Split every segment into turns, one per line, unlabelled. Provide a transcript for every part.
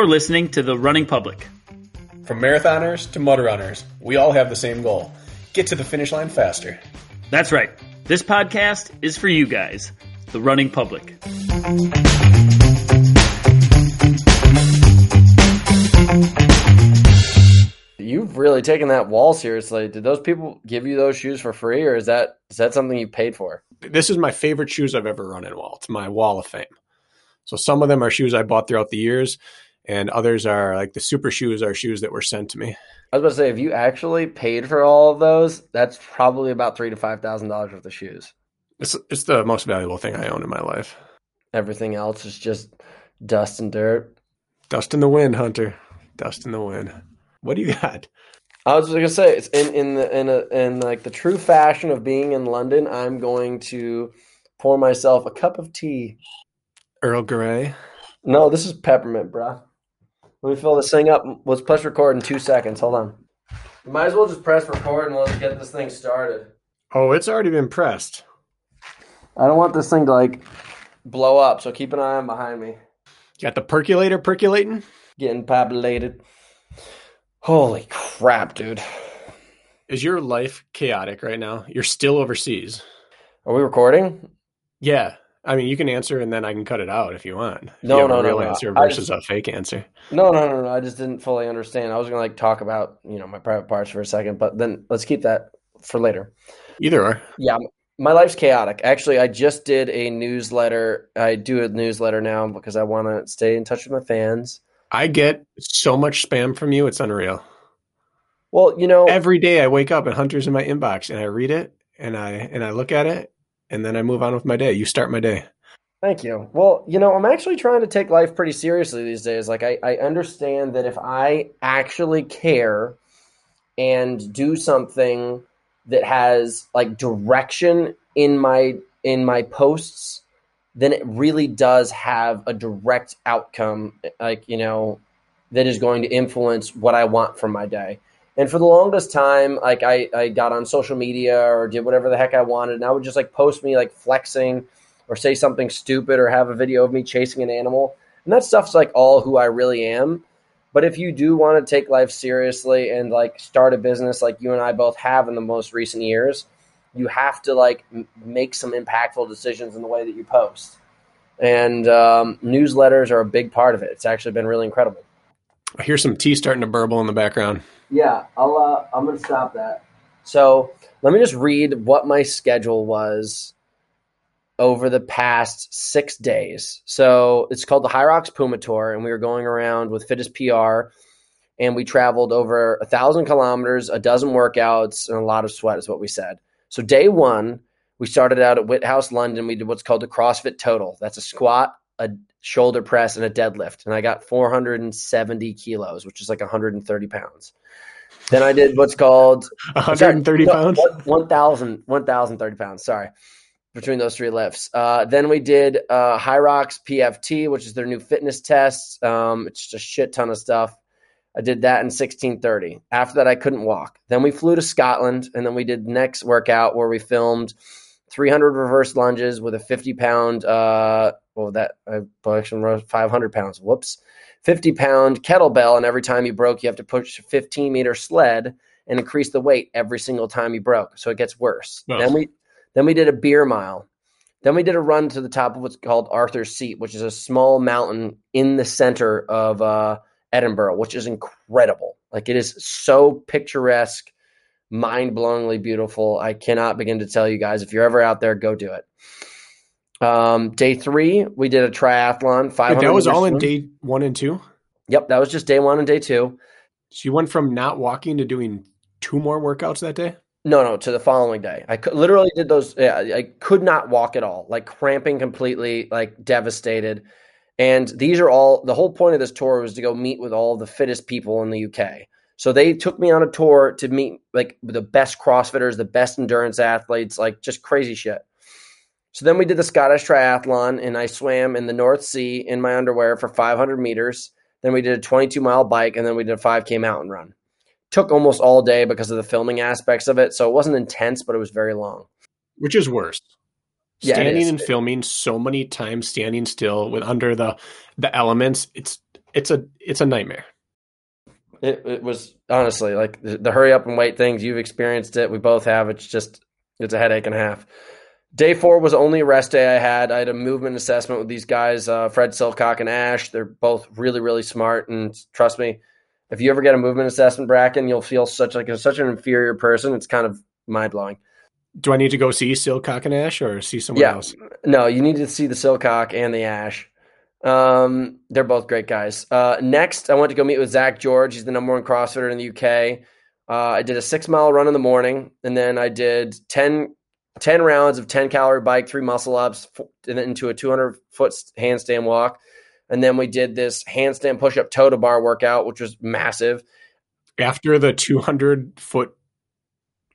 You're listening to The Running Public.
From marathoners to mud runners, we all have the same goal get to the finish line faster.
That's right. This podcast is for you guys, the running public.
You've really taken that wall seriously. Did those people give you those shoes for free, or is that is that something you paid for?
This is my favorite shoes I've ever run in wall. It's my wall of fame. So some of them are shoes I bought throughout the years, and others are like the super shoes are shoes that were sent to me.
I was about to say, if you actually paid for all of those, that's probably about three to five thousand dollars worth of shoes.
It's it's the most valuable thing I own in my life.
Everything else is just dust and dirt.
Dust in the wind, Hunter. Dust in the wind. What do you got?
I was gonna say, it's in in the in a, in like the true fashion of being in London. I'm going to pour myself a cup of tea.
Earl Grey.
No, this is peppermint, bruh. Let me fill this thing up. Let's press record in two seconds. Hold on. You might as well just press record and let's get this thing started.
Oh, it's already been pressed.
I don't want this thing to like blow up, so keep an eye on behind me.
Got the percolator percolating?
Getting populated. Holy crap, dude.
Is your life chaotic right now? You're still overseas.
Are we recording?
Yeah. I mean, you can answer and then I can cut it out if you want.
No,
you
no,
a
no,
real
no.
answer versus a fake answer.
No, no, no, no. I just didn't fully understand. I was gonna like talk about you know my private parts for a second, but then let's keep that for later.
Either or.
Yeah, my life's chaotic. Actually, I just did a newsletter. I do a newsletter now because I want to stay in touch with my fans.
I get so much spam from you, it's unreal.
Well, you know,
Every day I wake up and Hunter's in my inbox and I read it and I and I look at it and then I move on with my day. You start my day.
Thank you. Well, you know, I'm actually trying to take life pretty seriously these days. Like, I, I understand that if I actually care and do something that has like direction in my in my posts, then it really does have a direct outcome. Like, you know, that is going to influence what I want from my day. And for the longest time, like I, I got on social media or did whatever the heck I wanted, and I would just like post me like flexing or say something stupid or have a video of me chasing an animal. And that stuff's like all who I really am. But if you do want to take life seriously and like start a business like you and I both have in the most recent years, you have to like m- make some impactful decisions in the way that you post. And um, newsletters are a big part of it. It's actually been really incredible.
I hear some tea starting to burble in the background.
Yeah, I'll. Uh, I'm gonna stop that. So let me just read what my schedule was over the past six days. So it's called the Hyrox Puma Tour, and we were going around with Fittest PR, and we traveled over a thousand kilometers, a dozen workouts, and a lot of sweat, is what we said. So day one, we started out at Whithouse, London. We did what's called the CrossFit Total. That's a squat, a shoulder press, and a deadlift, and I got 470 kilos, which is like 130 pounds. Then I did what's called
130
no,
pounds?
one- 1,000 1,030 pounds. Sorry, between those three lifts. Uh, then we did uh, Hyrox PFT, which is their new fitness test. Um, it's just a shit ton of stuff. I did that in 1630. After that, I couldn't walk. Then we flew to Scotland, and then we did next workout where we filmed 300 reverse lunges with a 50 pound. Uh, well, that I actually wrote 500 pounds. Whoops. 50 pound kettlebell, and every time you broke, you have to push a 15 meter sled and increase the weight every single time you broke. So it gets worse.
Ugh.
Then we then we did a beer mile. Then we did a run to the top of what's called Arthur's Seat, which is a small mountain in the center of uh, Edinburgh, which is incredible. Like it is so picturesque, mind blowingly beautiful. I cannot begin to tell you guys. If you're ever out there, go do it. Um, day three, we did a triathlon. Five.
That was all in day one and two?
Yep, that was just day one and day two.
So you went from not walking to doing two more workouts that day?
No, no, to the following day. I could, literally did those. Yeah, I could not walk at all, like cramping completely, like devastated. And these are all the whole point of this tour was to go meet with all the fittest people in the UK. So they took me on a tour to meet like the best CrossFitters, the best endurance athletes, like just crazy shit. So then we did the Scottish Triathlon, and I swam in the North Sea in my underwear for 500 meters. Then we did a 22 mile bike, and then we did a 5K mountain run. Took almost all day because of the filming aspects of it. So it wasn't intense, but it was very long.
Which is worse?
Yeah,
Standing and filming so many times standing still with under the the elements, it's it's a it's a nightmare.
It, it was honestly like the, the hurry up and wait things. You've experienced it. We both have. It's just it's a headache and a half. Day four was only a rest day I had. I had a movement assessment with these guys, uh, Fred Silcock and Ash. They're both really, really smart. And trust me, if you ever get a movement assessment, Brakken, you'll feel such like such an inferior person. It's kind of mind blowing.
Do I need to go see Silcock and Ash or see someone
Yeah.
else?
No, you need to see the Silcock and the Ash. Um, they're both great guys. Uh, next, I went to go meet with Zach George. He's the number one CrossFitter in the UK. Uh, I did a six mile run in the morning, and then I did 10, 10 rounds of 10 calorie bike, three muscle ups, and then into a 200 foot handstand walk. And then we did this handstand push up toe to bar workout, which was massive.
After the 200 foot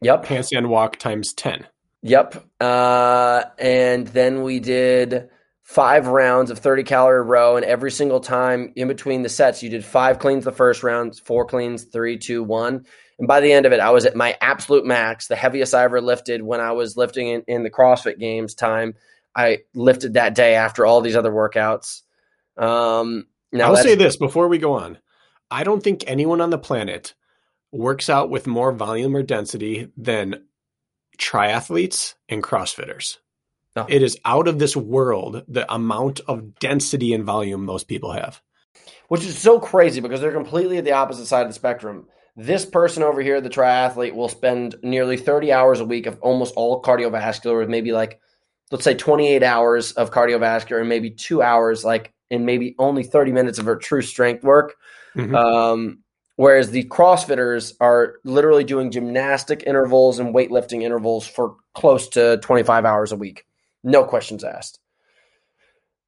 Yep.
handstand walk times 10.
Yep. Uh, and then we did five rounds of 30 calorie row. And every single time in between the sets, you did five cleans the first round, four cleans, three, two, one. And by the end of it, I was at my absolute max, the heaviest I ever lifted when I was lifting in, in the CrossFit Games time. I lifted that day after all these other workouts. Um, now
I'll say this before we go on. I don't think anyone on the planet works out with more volume or density than triathletes and CrossFitters.
No.
It is out of this world the amount of density and volume those people have.
which is so crazy because they're completely at the opposite side of the spectrum. This person over here, the triathlete, will spend nearly 30 hours a week of almost all cardiovascular, with maybe like, let's say 28 hours of cardiovascular and maybe two hours, like, and maybe only 30 minutes of her true strength work.
Mhm.
Um, whereas the CrossFitters are literally doing gymnastic intervals and weightlifting intervals for close to 25 hours a week. No questions asked.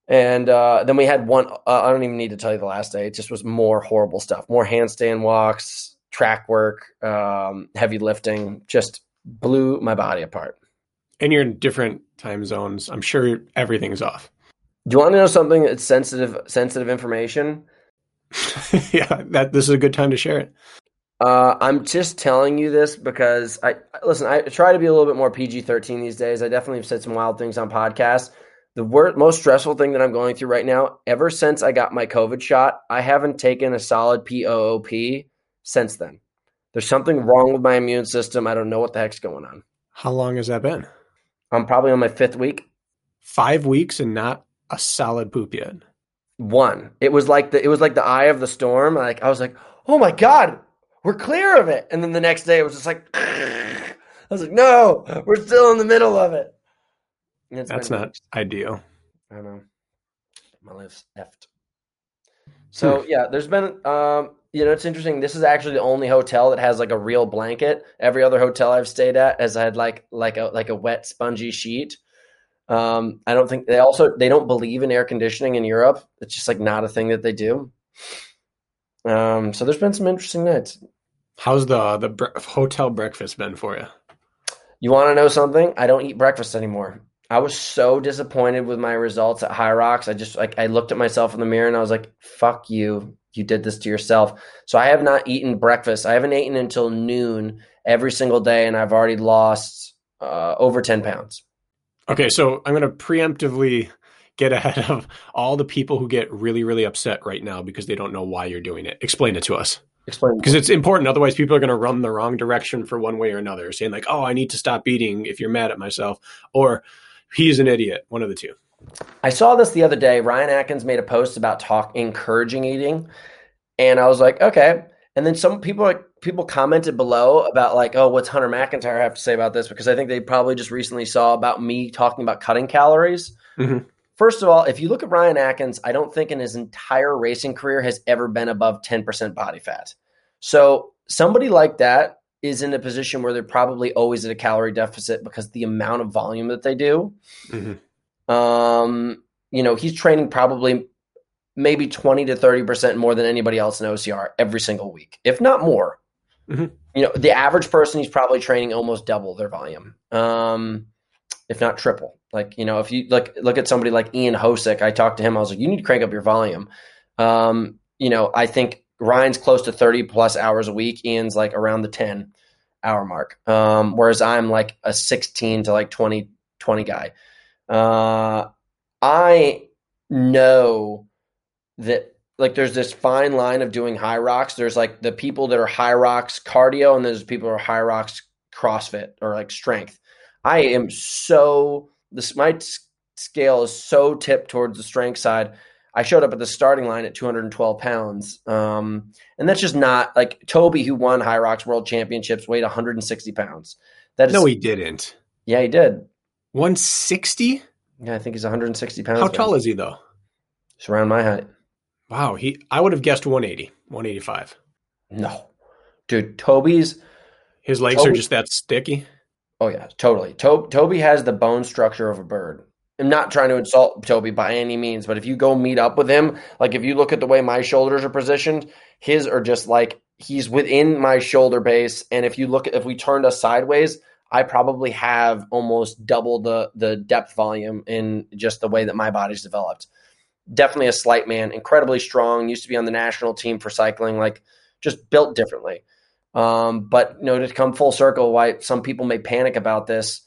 And uh, then we had one. Uh, I don't even need to tell you the last day. It just was more horrible stuff. More handstand walks, track work, um, heavy lifting. Just blew my body apart.
And you're in different time zones. I'm sure everything's off.
Do you want to know something that's sensitive? Sensitive information.
yeah, that this is a good time to share it.
Uh, I'm just telling you this because I listen. I try to be a little bit more PG-13 these days. I definitely have said some wild things on podcasts. The wor- most stressful thing that I'm going through right now, ever since I got my COVID shot, I haven't taken a solid POOP since then. There's something wrong with my immune system. I don't know what the heck's going on.
How long has that been?
I'm probably on my fifth week.
Five weeks and not a solid poop yet.
One. It was like the it was like the eye of the storm. Like I was like, oh my god, we're clear of it. And then the next day it was just like, I was like, no, we're still in the middle of it.
That's not ideal.
I know. My life's effed. So yeah, there's been um, you know, it's interesting. This is actually the only hotel that has like a real blanket. Every other hotel I've stayed at has had like like a like a wet spongy sheet. Um, I don't think they also they don't believe in air conditioning in Europe. It's just like not a thing that they do. Um, so there's been some interesting nights.
How's the the bre- hotel breakfast been for you?
You want to know something? I don't eat breakfast anymore. I was so disappointed with my results at Hyrox. I just like I looked at myself in the mirror and I was like, "Fuck you! You did this to yourself." So I have not eaten breakfast. I haven't eaten until noon every single day, and I've already lost uh, over ten pounds.
Okay, so I'm going to preemptively get ahead of all the people who get really, really upset right now because they don't know why you're doing it. Explain it to us
Explain.
because it's important. Otherwise, people are going to run the wrong direction for one way or another, saying like, "Oh, I need to stop eating." If you're mad at myself, or he's an idiot, one of the two.
I saw this the other day. Ryan Atkins made a post about talk encouraging eating, and I was like, okay. And then some people like people commented below about like, oh, what's Hunter McIntyre have to say about this? Because I think they probably just recently saw about me talking about cutting calories.
Mhm.
First of all, if you look at Ryan Atkins, I don't think in his entire racing career has ever been above ten percent body fat. So somebody like that is in a position where they're probably always at a calorie deficit because the amount of volume that they do.
Mhm.
Um, you know, he's training probably maybe 20 to 30% more than anybody else in OCR every single week, if not more.
Mhm.
You know, the average person, he's probably training almost double their volume, um, if not triple. Like, you know, if you look, look at somebody like Ian Hosick, I talked to him, I was like, you need to crank up your volume. Um, you know, I think Ryan's close to 30 plus hours a week. Ian's like around the 10 hour mark. Um, whereas I'm like a 16 to like 20, 20 guy. Uh, I know that like there's this fine line of doing Hyrox. There's like the people that are Hyrox cardio, and there's people who are rocks CrossFit or like strength. I am so this my scale is so tipped towards the strength side. I showed up at the starting line at 212 pounds, um, and that's just not like Toby, who won Hyrox World Championships, weighed 160 pounds.
That is, no, he didn't.
Yeah, he did.
160.
Yeah, I think he's 160 pounds.
How tall is he though?
It's around my height.
Wow, he I would have guessed 180, 185.
No. Dude, Toby's
his legs Toby, are just that sticky.
Oh yeah, totally. To- Toby has the bone structure of a bird. I'm not trying to insult Toby by any means, but if you go meet up with him, like if you look at the way my shoulders are positioned, his are just like he's within my shoulder base. And if you look at if we turned us sideways, I probably have almost double the the depth volume in just the way that my body's developed definitely a slight man, incredibly strong, used to be on the national team for cycling, like just built differently. Um, but you know, to come full circle, why some people may panic about this.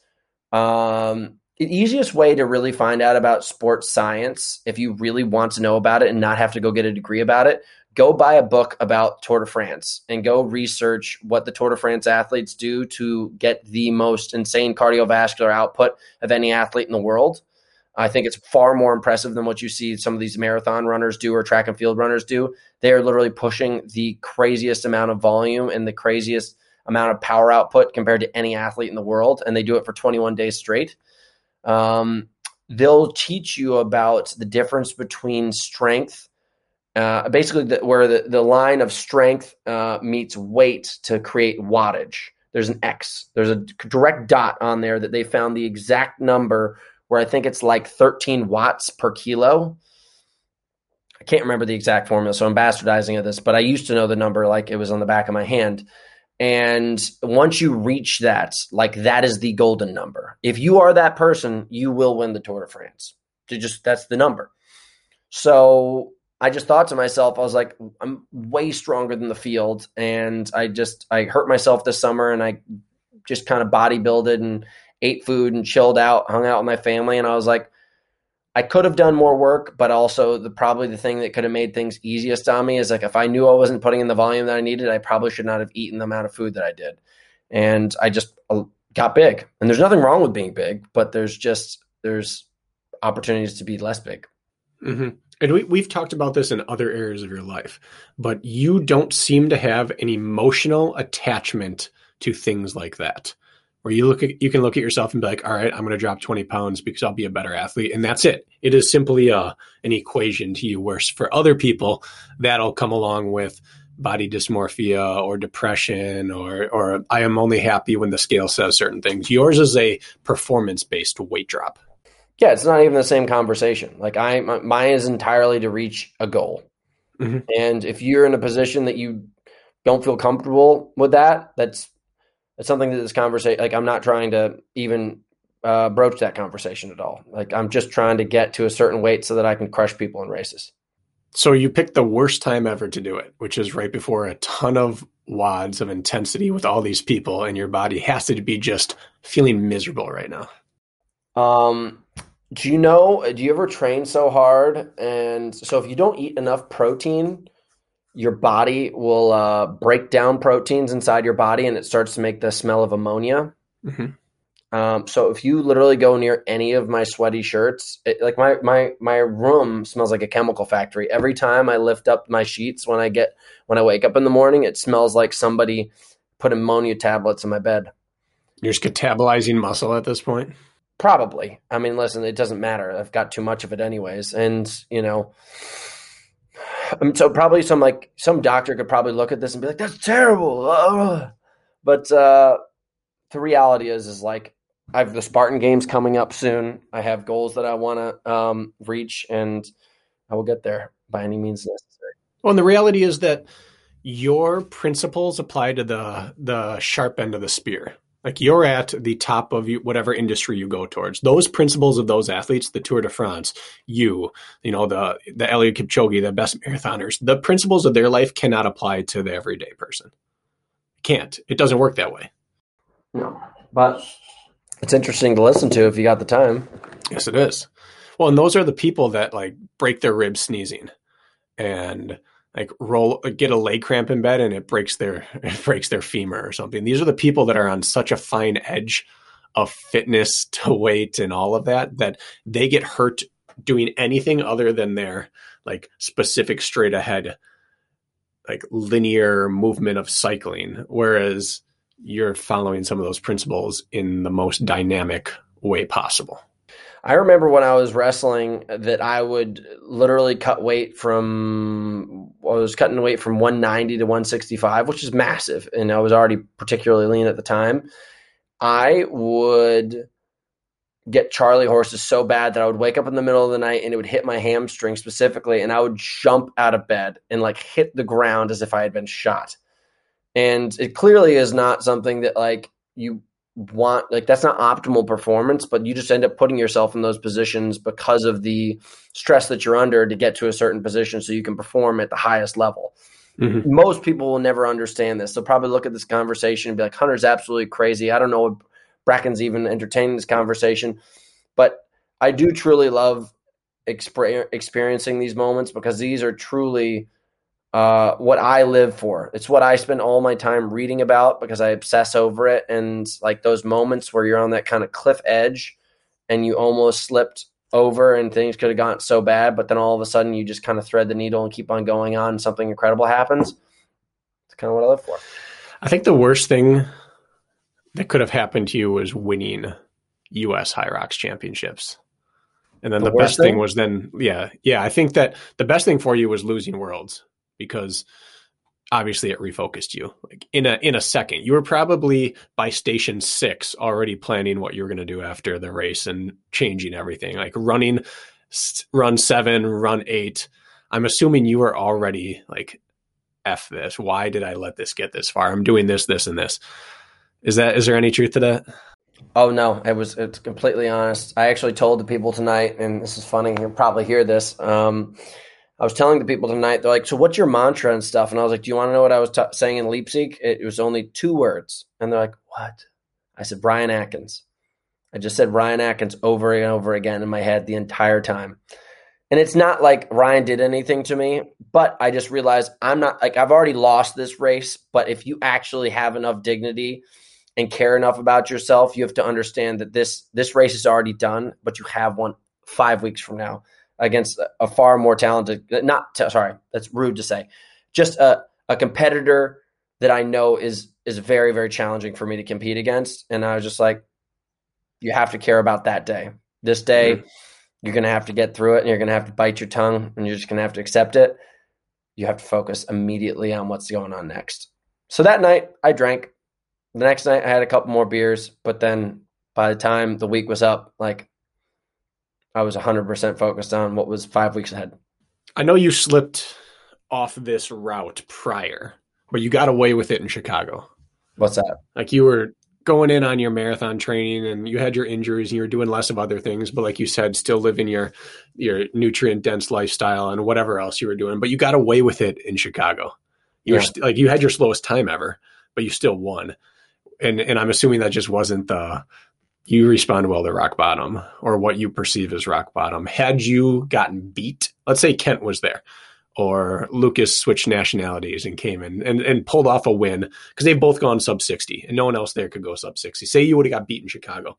Um, the easiest way to really find out about sports science, if you really want to know about it and not have to go get a degree about it, go buy a book about Tour de France and go research what the Tour de France athletes do to get the most insane cardiovascular output of any athlete in the world. I think it's far more impressive than what you see some of these marathon runners do or track and field runners do. They are literally pushing the craziest amount of volume and the craziest amount of power output compared to any athlete in the world, and they do it for 21 days straight. Um, they'll teach you about the difference between strength, uh, basically the, where the, the line of strength uh, meets weight to create wattage. There's an X. There's a direct dot on there that they found the exact number where I think it's like 13 watts per kilo. I can't remember the exact formula, so I'm bastardizing of this, but I used to know the number like it was on the back of my hand. And once you reach that, like that is the golden number. If you are that person, you will win the Tour de France. To just that's the number. So I just thought to myself, I was like, I'm way stronger than the field, and I just I hurt myself this summer, and I just kind of bodybuilded and ate food and chilled out, hung out with my family, and I was like, I could have done more work, but also the probably the thing that could have made things easiest on me is like if I knew I wasn't putting in the volume that I needed, I probably should not have eaten the amount of food that I did, and I just uh, got big. And there's nothing wrong with being big, but there's just there's opportunities to be less big.
Mm-hmm. And we, we've talked about this in other areas of your life, but you don't seem to have an emotional attachment to things like that where you look at you can look at yourself and be like, all right, I'm going to drop 20 pounds because I'll be a better athlete, and that's it. It is simply a uh, an equation to you. Where for other people, that'll come along with body dysmorphia or depression or or I am only happy when the scale says certain things. Yours is a performance based weight drop.
Yeah, it's not even the same conversation. Like I, mine is entirely to reach a goal, mm-hmm. and if you're in a position that you don't feel comfortable with that, that's it's something that this conversation like i'm not trying to even uh, broach that conversation at all. Like i'm just trying to get to a certain weight so that i can crush people in races.
So you picked the worst time ever to do it which is right before a ton of wads of intensity with all these people and your body has to be just feeling miserable right now.
Um do you know do you ever train so hard? And so if you don't eat enough protein your body will uh, break down proteins inside your body and it starts to make the smell of ammonia. Mm-hmm. Um, so if you literally go near any of my sweaty shirts, it, like my my my room smells like a chemical factory. Every time I lift up my sheets when I get when I wake up in the morning, it smells like somebody put ammonia tablets in my bed.
You're just catabolizing muscle at this point.
Probably. I mean, listen, it doesn't matter. I've got too much of it anyways, and you know um, so probably some like some doctor could probably look at this and be like, "That's terrible." Ugh. But uh, the reality is, is like I have the Spartan Games coming up soon. I have goals that I want to um, reach, and I will get there by any means necessary.
Well, and the reality is that your principles apply to the the sharp end of the spear. Like you're at the top of whatever industry you go towards. Those principles of those athletes, the Tour de France, you, you know, the the Eliud Kipchoge, the best marathoners, the principles of their life cannot apply to the everyday person. Can't. It doesn't work that way.
No, but it's interesting to listen to if you got the time.
Yes, it is. Well, and those are the people that like break their ribs sneezing and like roll get a leg cramp in bed and it breaks their it breaks their femur or something. These are the people that are on such a fine edge of fitness to weight and all of that that they get hurt doing anything other than their like specific straight ahead like linear movement of cycling whereas you're following some of those principles in the most dynamic way possible
I remember when I was wrestling that I would literally cut weight from I was cutting weight from 190 to 165, which is massive, and I was already particularly lean at the time. I would get Charlie horses so bad that I would wake up in the middle of the night and it would hit my hamstring specifically, and I would jump out of bed and like hit the ground as if I had been shot. And it clearly is not something that like you want like that's not optimal performance but you just end up putting yourself in those positions because of the stress that you're under to get to a certain position so you can perform at the highest level. Mm-hmm. most people will never understand this. They'll probably look at this conversation and be like hunter's absolutely crazy. I don't know if Brakken's even entertaining this conversation. But i do truly love exp- experiencing these moments because these are truly uh, what I live for. It's what I spend all my time reading about because I obsess over it. And like those moments where you're on that kind of cliff edge and you almost slipped over and things could have gotten so bad, but then all of a sudden you just kind of thread the needle and keep on going on and something incredible happens. It's kind of what I live for.
I think the worst thing that could have happened to you was winning US Hyrox championships. And then the, the best thing? thing was then, yeah, yeah. I think that the best thing for you was losing worlds because obviously it refocused you. Like in a in a second you were probably by station 6 already planning what you were going to do after the race and changing everything like running run 7 run 8 i'm assuming you were already like f this. Why did i let this get this far? I'm doing this this and this. Is that is there any truth to that?
Oh no. It was it's completely honest. I actually told the people tonight and this is funny you'll probably hear this um I was telling the people tonight, they're like, "So what's your mantra and stuff?" And I was like, "Do you want to know what I was t- saying in Leipzig? It, it was only two words." And they're like, "What?" I said, "Ryan Atkins." I just said Ryan Atkins over and over again in my head the entire time. And it's not like Ryan did anything to me, but I just realized I'm not like I've already lost this race. But if you actually have enough dignity and care enough about yourself, you have to understand that this this race is already done, but you have one five weeks from now against a far more talented, not sorry, that's rude to say, just a, a competitor that I know is is very very challenging for me to compete against. And I was just like, you have to care about that day. This day, mm-hmm. you're gonna have to get through it, and you're gonna have to bite your tongue, and you're just gonna have to accept it. You have to focus immediately on what's going on next. So that night, I drank. The next night, I had a couple more beers, but then by the time the week was up, like I was 100% focused on what was five weeks ahead.
I know you slipped off this route prior, but you got away with it in Chicago.
What's that?
Like you were going in on your marathon training and you had your injuries and you were doing less of other things, but like you said, still living your your nutrient dense lifestyle and whatever else you were doing. But you got away with it in Chicago. You yeah. st- like you had your slowest time ever, but you still won. And and I'm assuming that just wasn't the you respond well to rock bottom or what you perceive as rock bottom. Had you gotten beat, let's say Kent was there or Lucas switched nationalities and came in and, and pulled off a win because they've both gone sub 60 and no one else there could go sub 60. Say you would have got beat in Chicago.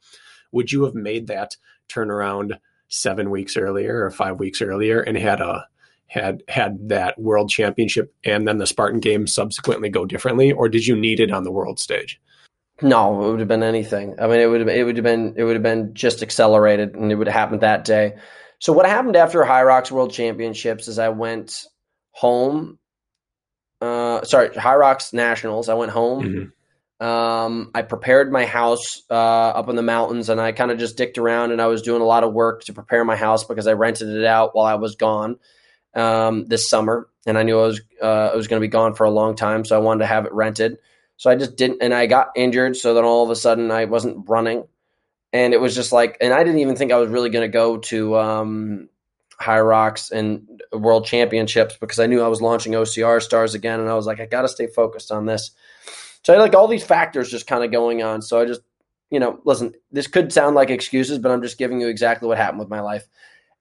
Would you have made that turnaround seven weeks earlier or five weeks earlier and had a had had that world championship and then the Spartan game subsequently go differently, or did you need it on the world stage?
No, it would have been anything. I mean, it would have it would have been it would have been just accelerated, and it would have happened that day. So what happened after Hyrox World Championships is I went home. Uh, sorry, Rocks Nationals. I went home. Mm-hmm. Um, I prepared my house uh, up in the mountains, and I kind of just dicked around, and I was doing a lot of work to prepare my house because I rented it out while I was gone um, this summer, and I knew I was uh, I was going to be gone for a long time, so I wanted to have it rented. So I just didn't, and I got injured. So then all of a sudden I wasn't running. And it was just like, and I didn't even think I was really going to go to um, Rocks and World Championships because I knew I was launching OCR stars again. And I was like, I got to stay focused on this. So I like all these factors just kind of going on. So I just, you know, listen, this could sound like excuses, but I'm just giving you exactly what happened with my life.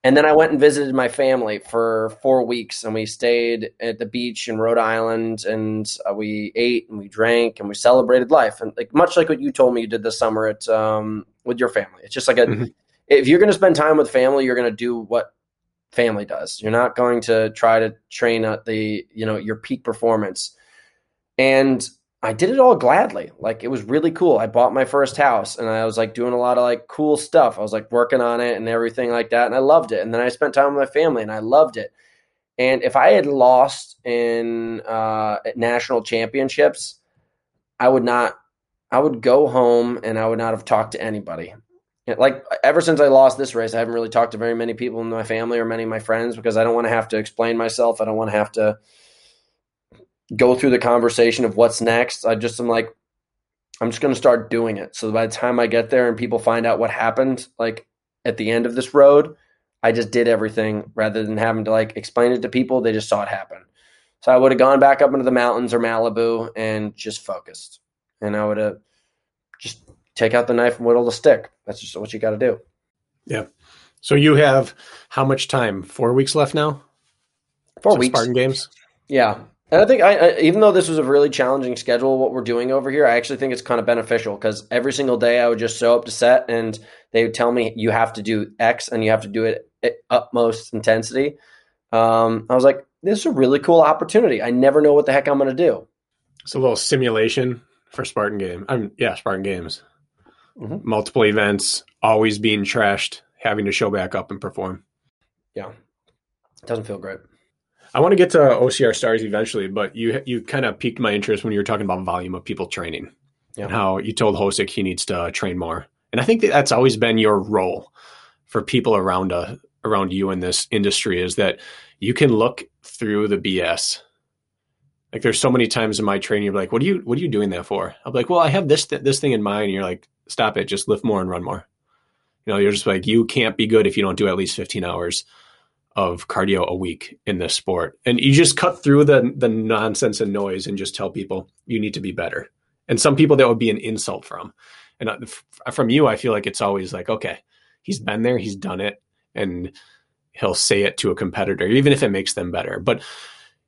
And then I went and visited my family for four weeks, and we stayed at the beach in Rhode Island, and uh, we ate and we drank and we celebrated life, and like much like what you told me you did this summer at um, with your family. It's just like a mm-hmm. if you're going to spend time with family, you're going to do what family does. You're not going to try to train at the you know your peak performance, and I did it all gladly. Like it was really cool. I bought my first house and I was like doing a lot of like cool stuff. I was like working on it and everything like that. And I loved it. And then I spent time with my family and I loved it. And if I had lost in uh, national championships, I would not, I would go home and I would not have talked to anybody. Like ever since I lost this race, I haven't really talked to very many people in my family or many of my friends because I don't want to have to explain myself. I don't want to have to, go through the conversation of what's next. I just am like, I'm just going to start doing it. So by the time I get there and people find out what happened, like at the end of this road, I just did everything rather than having to like explain it to people. They just saw it happen. So I would have gone back up into the mountains or Malibu and just focused. And I would have just take out the knife and whittle the stick. That's just what you got to do.
Yeah. So you have how much time? Four weeks left now.
Four so weeks.
Spartan Games.
Yeah, and I think I, I, even though this was a really challenging schedule, what we're doing over here, I actually think it's kind of beneficial because every single day I would just show up to set and they would tell me you have to do X and you have to do it at utmost intensity. Um, I was like, this is a really cool opportunity. I never know what the heck I'm going to do.
It's a little simulation for Spartan game. I'm yeah, Spartan games. Mm-hmm. Multiple events, always being trashed, having to show back up and perform.
Yeah, it doesn't feel great.
I want to get to OCR stars eventually, but you you kind of piqued my interest when you were talking about volume of people training yeah. and how you told Hosick he needs to train more. And I think that that's always been your role for people around uh, around you in this industry is that you can look through the BS. Like there's so many times in my training, you're like, "What are you What are you doing that for?" I'm like, "Well, I have this th- this thing in mind." And you're like, "Stop it! Just lift more and run more." You know, you're just like, "You can't be good if you don't do at least 15 hours." Of cardio a week in this sport. And you just cut through the the nonsense and noise and just tell people you need to be better. And some people that would be an insult from. And from you, I feel like it's always like, okay, he's been there, he's done it, and he'll say it to a competitor, even if it makes them better. But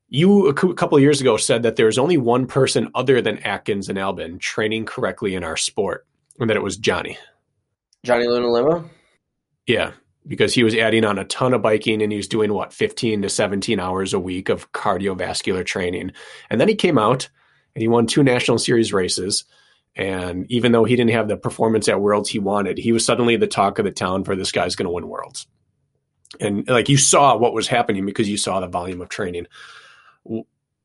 you a couple years ago said that there's only one person other than Atkins and Albon training correctly in our sport, and that it was Johnny.
Johnny Luna Lima?
Yeah because he was adding on a ton of biking and he was doing what 15 to 17 hours a week of cardiovascular training. And then he came out and he won two national series races. And even though he didn't have the performance at Worlds he wanted, he was suddenly the talk of the town for this guy's going to win Worlds. And like you saw what was happening because you saw the volume of training.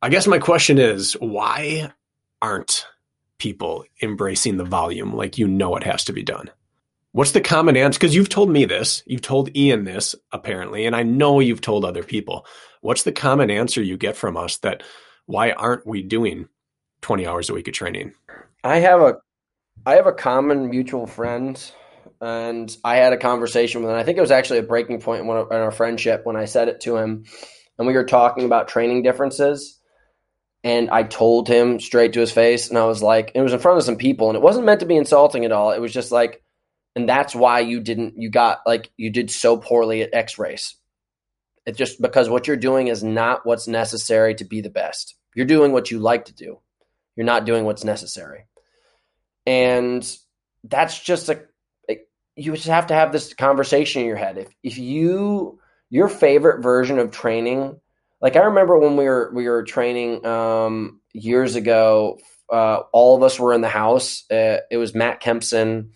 I guess my question is why aren't people embracing the volume like you know it has to be done? What's the common answer? Because you've told me this, you've told Ian this apparently, and I know you've told other people. What's the common answer you get from us that why aren't we doing 20 hours a week of training?
I have a I have a common mutual friend and I had a conversation with him. I think it was actually a breaking point in, in our friendship when I said it to him and we were talking about training differences and I told him straight to his face and I was like it was in front of some people and it wasn't meant to be insulting at all. It was just like and that's why you didn't you got like you did so poorly at X race. It's just because what you're doing is not what's necessary to be the best. You're doing what you like to do. You're not doing what's necessary. And that's just a you just have to have this conversation in your head. If if you your favorite version of training, like I remember when we were we were training um, years ago, uh, all of us were in the house. Uh, it was Matt Kempson,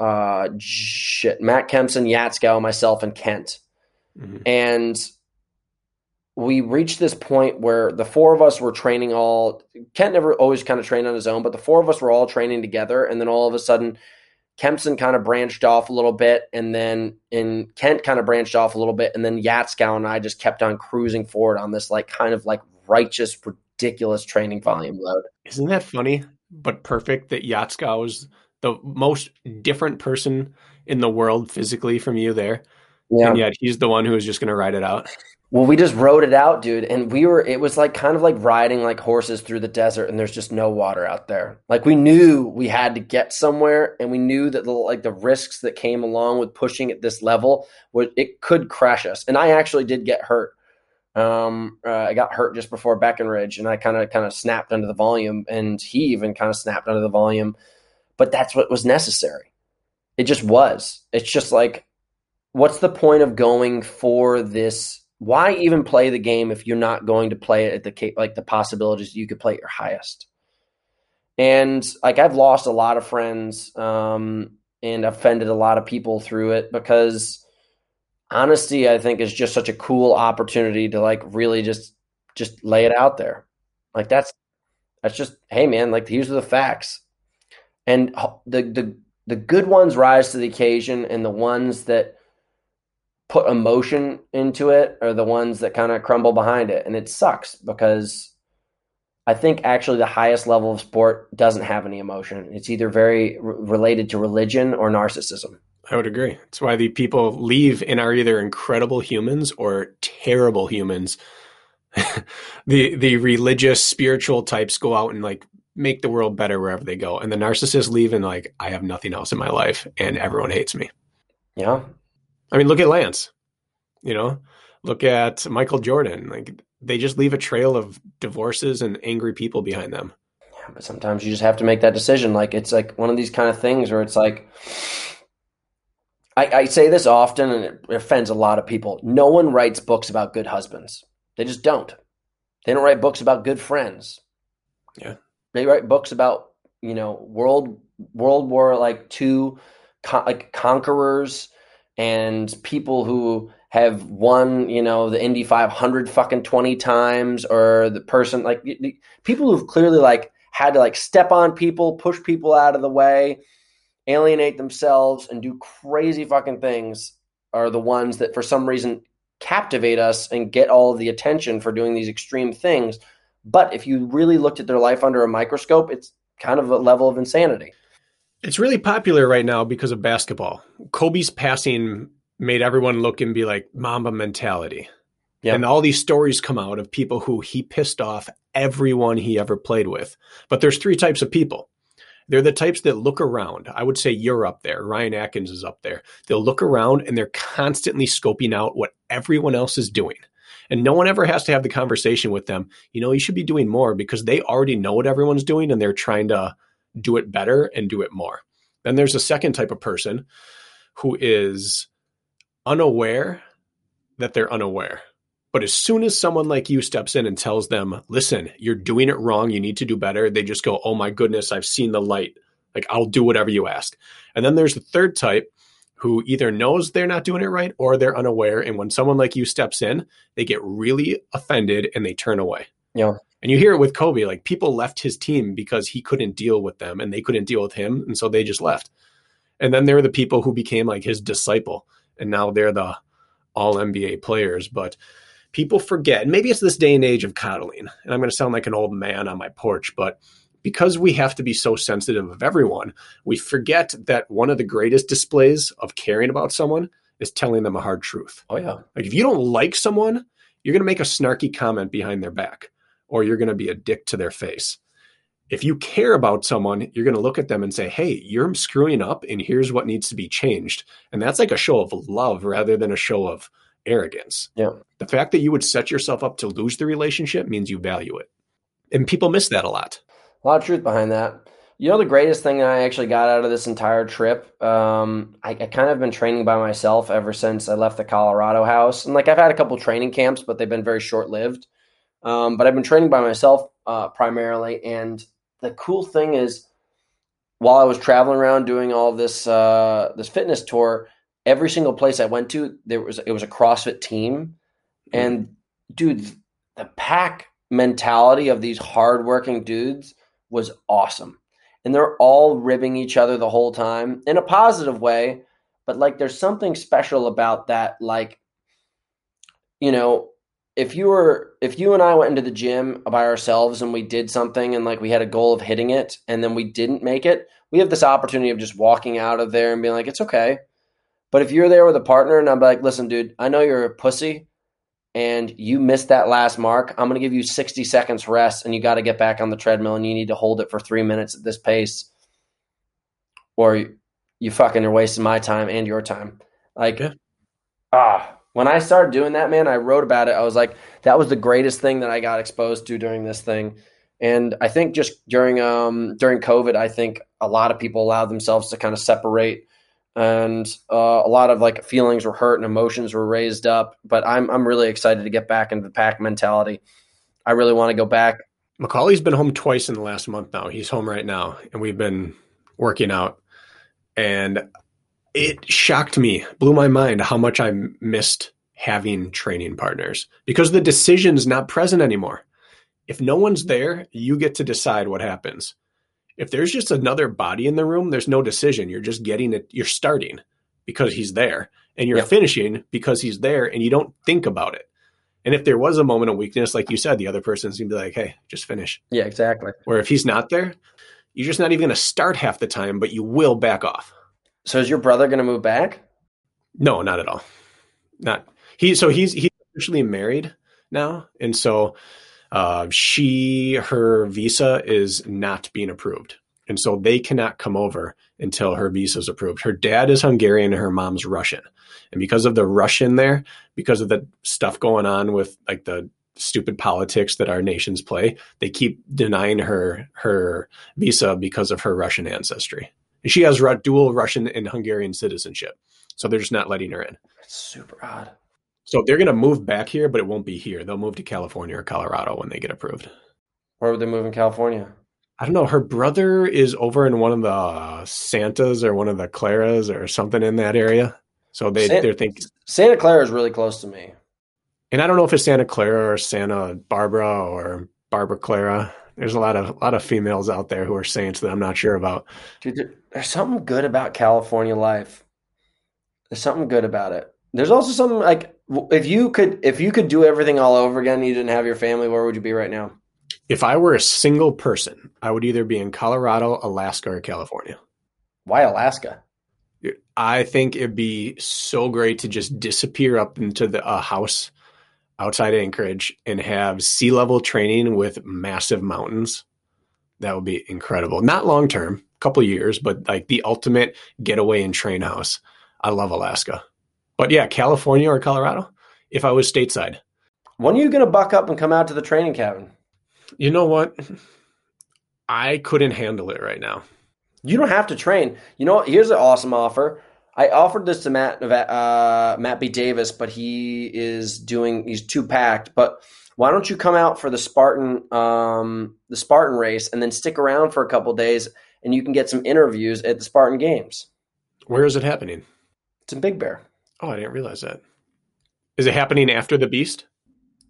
uh, shit, Matt Kempson, Yatskow, myself, and Kent. Mm-hmm. And we reached this point where the four of us were training all. Kent never always kind of trained on his own, but the four of us were all training together. And then all of a sudden, Kempson kind of branched off a little bit, and then and Kent kind of branched off a little bit, and then Yatskow and I just kept on cruising forward on this like kind of like righteous, ridiculous training volume load.
Isn't that funny? But perfect that Yatskow was the most different person in the world physically from you there. Yeah. And yet he's the one who is just going to ride it out.
Well, we just rode it out, dude, and we were. It was like kind of like riding like horses through the desert, and there's just no water out there. Like we knew we had to get somewhere, and we knew that the like the risks that came along with pushing at this level would it could crash us. And I actually did get hurt. Um, uh, I got hurt just before Breckenridge, and I kind of kind of snapped under the volume, and he even kind of snapped under the volume. But that's what was necessary. It just was. It's just like, what's the point of going for this? why even play the game if you're not going to play it at the like the possibilities you could play at your highest and like i've lost a lot of friends um, and offended a lot of people through it because honesty i think is just such a cool opportunity to like really just just lay it out there like that's that's just hey man like these are the facts and the the the good ones rise to the occasion and the ones that put emotion into it are the ones that kind of crumble behind it. And it sucks because I think actually the highest level of sport doesn't have any emotion. It's either very related to religion or narcissism.
I would agree. That's why the people leave and are either incredible humans or terrible humans. the the religious spiritual types go out and like make the world better wherever they go. And the narcissists leave and like I have nothing else in my life and everyone hates me.
Yeah.
I mean, look at Lance. You know, look at Michael Jordan. Like they just leave a trail of divorces and angry people behind them.
Yeah, but sometimes you just have to make that decision. Like it's like one of these kind of things where it's like I, I say this often and it offends a lot of people. No one writes books about good husbands. They just don't. They don't write books about good friends.
Yeah.
They write books about, you know, world World War like two con- like conquerors and people who have won, you know, the Indy 500 fucking 20 times or the person like people who've clearly like had to like step on people, push people out of the way, alienate themselves and do crazy fucking things are the ones that for some reason captivate us and get all of the attention for doing these extreme things. But if you really looked at their life under a microscope, it's kind of a level of insanity.
It's really popular right now because of basketball. Kobe's passing made everyone look and be like Mamba mentality. Yep. And all these stories come out of people who he pissed off everyone he ever played with. But there's three types of people. They're the types that look around. I would say you're up there. Ryan Atkins is up there. They'll look around and they're constantly scoping out what everyone else is doing. And no one ever has to have the conversation with them. You know, you should be doing more because they already know what everyone's doing and they're trying to do it better and do it more. Then there's a second type of person who is unaware that they're unaware. But as soon as someone like you steps in and tells them, listen, you're doing it wrong, you need to do better, they just go, oh my goodness, I've seen the light. Like, I'll do whatever you ask. And then there's the third type who either knows they're not doing it right or they're unaware. And when someone like you steps in, they get really offended and they turn away.
Yeah.
And you hear it with Kobe, like people left his team because he couldn't deal with them and they couldn't deal with him. And so they just left. And then there are the people who became like his disciple and now they're the all NBA players. But people forget, and maybe it's this day and age of coddling. And I'm going to sound like an old man on my porch, but because we have to be so sensitive of everyone, we forget that one of the greatest displays of caring about someone is telling them a hard truth.
Oh, yeah.
Like if you don't like someone, you're going to make a snarky comment behind their back or you're going to be a dick to their face. If you care about someone, you're going to look at them and say, Hey, you're screwing up, and here's what needs to be changed. And that's like a show of love rather than a show of arrogance.
Yeah.
The fact that you would set yourself up to lose the relationship means you value it. And people miss that a lot.
A lot of truth behind that. You know, the greatest thing I actually got out of this entire trip, um, I, I, kind of been training by myself ever since I left the Colorado house. And like I've had a couple training camps, but they've been very short lived. Um, but I've been training by myself uh, primarily, and the cool thing is, while I was traveling around doing all this uh, this fitness tour, every single place I went to, there was it was a CrossFit team, mm-hmm. and dude, the pack mentality of these hardworking dudes was awesome, and they're all ribbing each other the whole time in a positive way, but like there's something special about that, like you know if you were if you and I went into the gym by ourselves and we did something and like we had a goal of hitting it and then we didn't make it, we have this opportunity of just walking out of there and being like, it's okay. But if you're there with a partner and I'm like, listen, dude, I know you're a pussy, and you missed that last mark, I'm going to give you 60 seconds rest and you got to get back on the treadmill and you need to hold it for three minutes at this pace or you, you fucking are wasting my time and your time. Like,
Yeah.
ah, when I started doing that, man, I wrote about it. I was like, that was the greatest thing that I got exposed to during this thing. And I think just during um during COVID, I think a lot of people allowed themselves to kind of separate and uh, a lot of like feelings were hurt and emotions were raised up. But I'm I'm really excited to get back into the pack mentality. I really want to go back.
Macaulay's been home twice in the last month now. He's home right now, and we've been working out. And it shocked me, blew my mind how much I missed having training partners because the decision's not present anymore. If no one's there, you get to decide what happens. If there's just another body in the room, there's no decision. You're just getting it, you're starting because he's there, and you're
Yeah.
finishing because he's there, and you don't think about it. And if there was a moment of weakness, like you said, the other person's gonna be like, hey, just finish.
Yeah, exactly.
Or if he's not there, you're just not even going to start half the time, but you will back off.
So is your brother going to move back?
No, not at all. Not he. So he's he's officially married now, and so uh, she her visa is not being approved, and so they cannot come over until her visa is approved. Her dad is Hungarian and her mom's Russian, and because of the Russian there, because of the stuff going on with like the stupid politics that our nations play, they keep denying her her visa because of her Russian ancestry. And she has dual Russian and Hungarian citizenship, so they're just not letting her in.
It's super odd.
So they're going to move back here, but it won't be here. They'll move to California or Colorado when they get approved.
Where would they move in California?
I don't know. Her brother is over in one of the uh, Santas or one of the Claras or something in that area. So they
San-
they're thinking,
Santa Clara is really close to me.
and I don't know if it's Santa Clara or Santa Barbara or Barbara Clara. There's a lot of a lot of females out there who are saints that I'm not sure about.
Dude, there- there's something good about California life. There's something good about it. There's also something like if you could if you could do everything all over again, and you didn't have your family, where would you be right now?
If I were a single person, I would either be in Colorado, Alaska, or California.
Why Alaska?
I think it'd be so great to just disappear up into the a house outside Anchorage and have sea level training with massive mountains. That would be incredible. Not long term, a couple years, but like the ultimate getaway and train house. I love Alaska. But yeah, California or Colorado if I was stateside.
When are you going to buck up and come out to the training cabin?
You know what? I couldn't handle it right now.
You don't have to train. You know, what? here's an awesome offer. I offered this to Matt uh, Matt B Davis, but he is doing he's too packed. But why don't you come out for the Spartan um, the Spartan race and then stick around for a couple days and you can get some interviews at the Spartan Games.
Where is it happening?
It's in Big Bear,
Oh, I didn't realize that. Is it happening after the beast?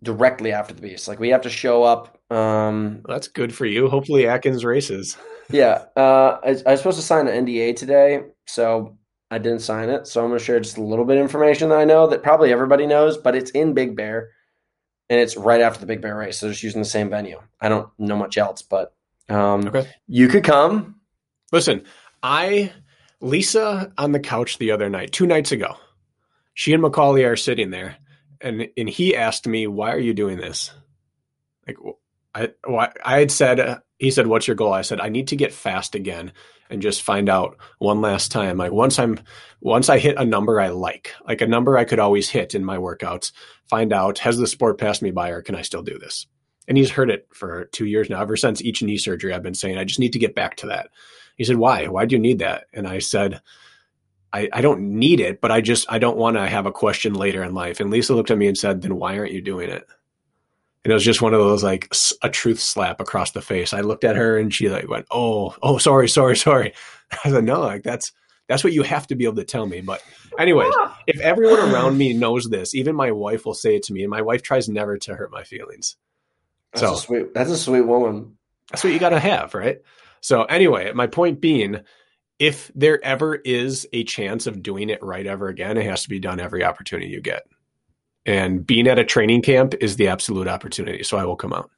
directly after the Beast. Like we have to show up. Um,
Well, that's good for you. Hopefully Atkins races.
yeah, uh, I, I was supposed to sign an NDA today, so I didn't sign it. So I'm going to share just a little bit of information that I know that probably everybody knows, but it's in Big Bear, and it's right after the Big Bear race. So just using the same venue. I don't know much else, but um,
Okay.
you could come.
Listen, I Lisa on the couch the other night, two nights ago. She and Macaulay are sitting there, and and he asked me, "Why are you doing this?" Like, I why, I had said, uh, he said, "What's your goal?" I said, "I need to get fast again and just find out one last time. Like once I'm once I hit a number I like, like a number I could always hit in my workouts. Find out has the sport passed me by, or can I still do this?" And he's heard it for two years now. Ever since each knee surgery, I've been saying, "I just need to get back to that." He said, Why? Why do you need that? And I said, I, I don't need it, but I just I don't want to have a question later in life. And Lisa looked at me and said, Then why aren't you doing it? And it was just one of those like a truth slap across the face. I looked at her and she like went, Oh, oh, sorry, sorry, sorry. I said, No, like that's that's what you have to be able to tell me. But anyways, if everyone around me knows this, even my wife will say it to me, and my wife tries never to hurt my feelings.
That's
So-
a sweet. That's a sweet woman.
That's what you got to have, right? So, anyway, my point being, if there ever is a chance of doing it right ever again, it has to be done every opportunity you get. And being at a training camp is the absolute opportunity. So, I will come out.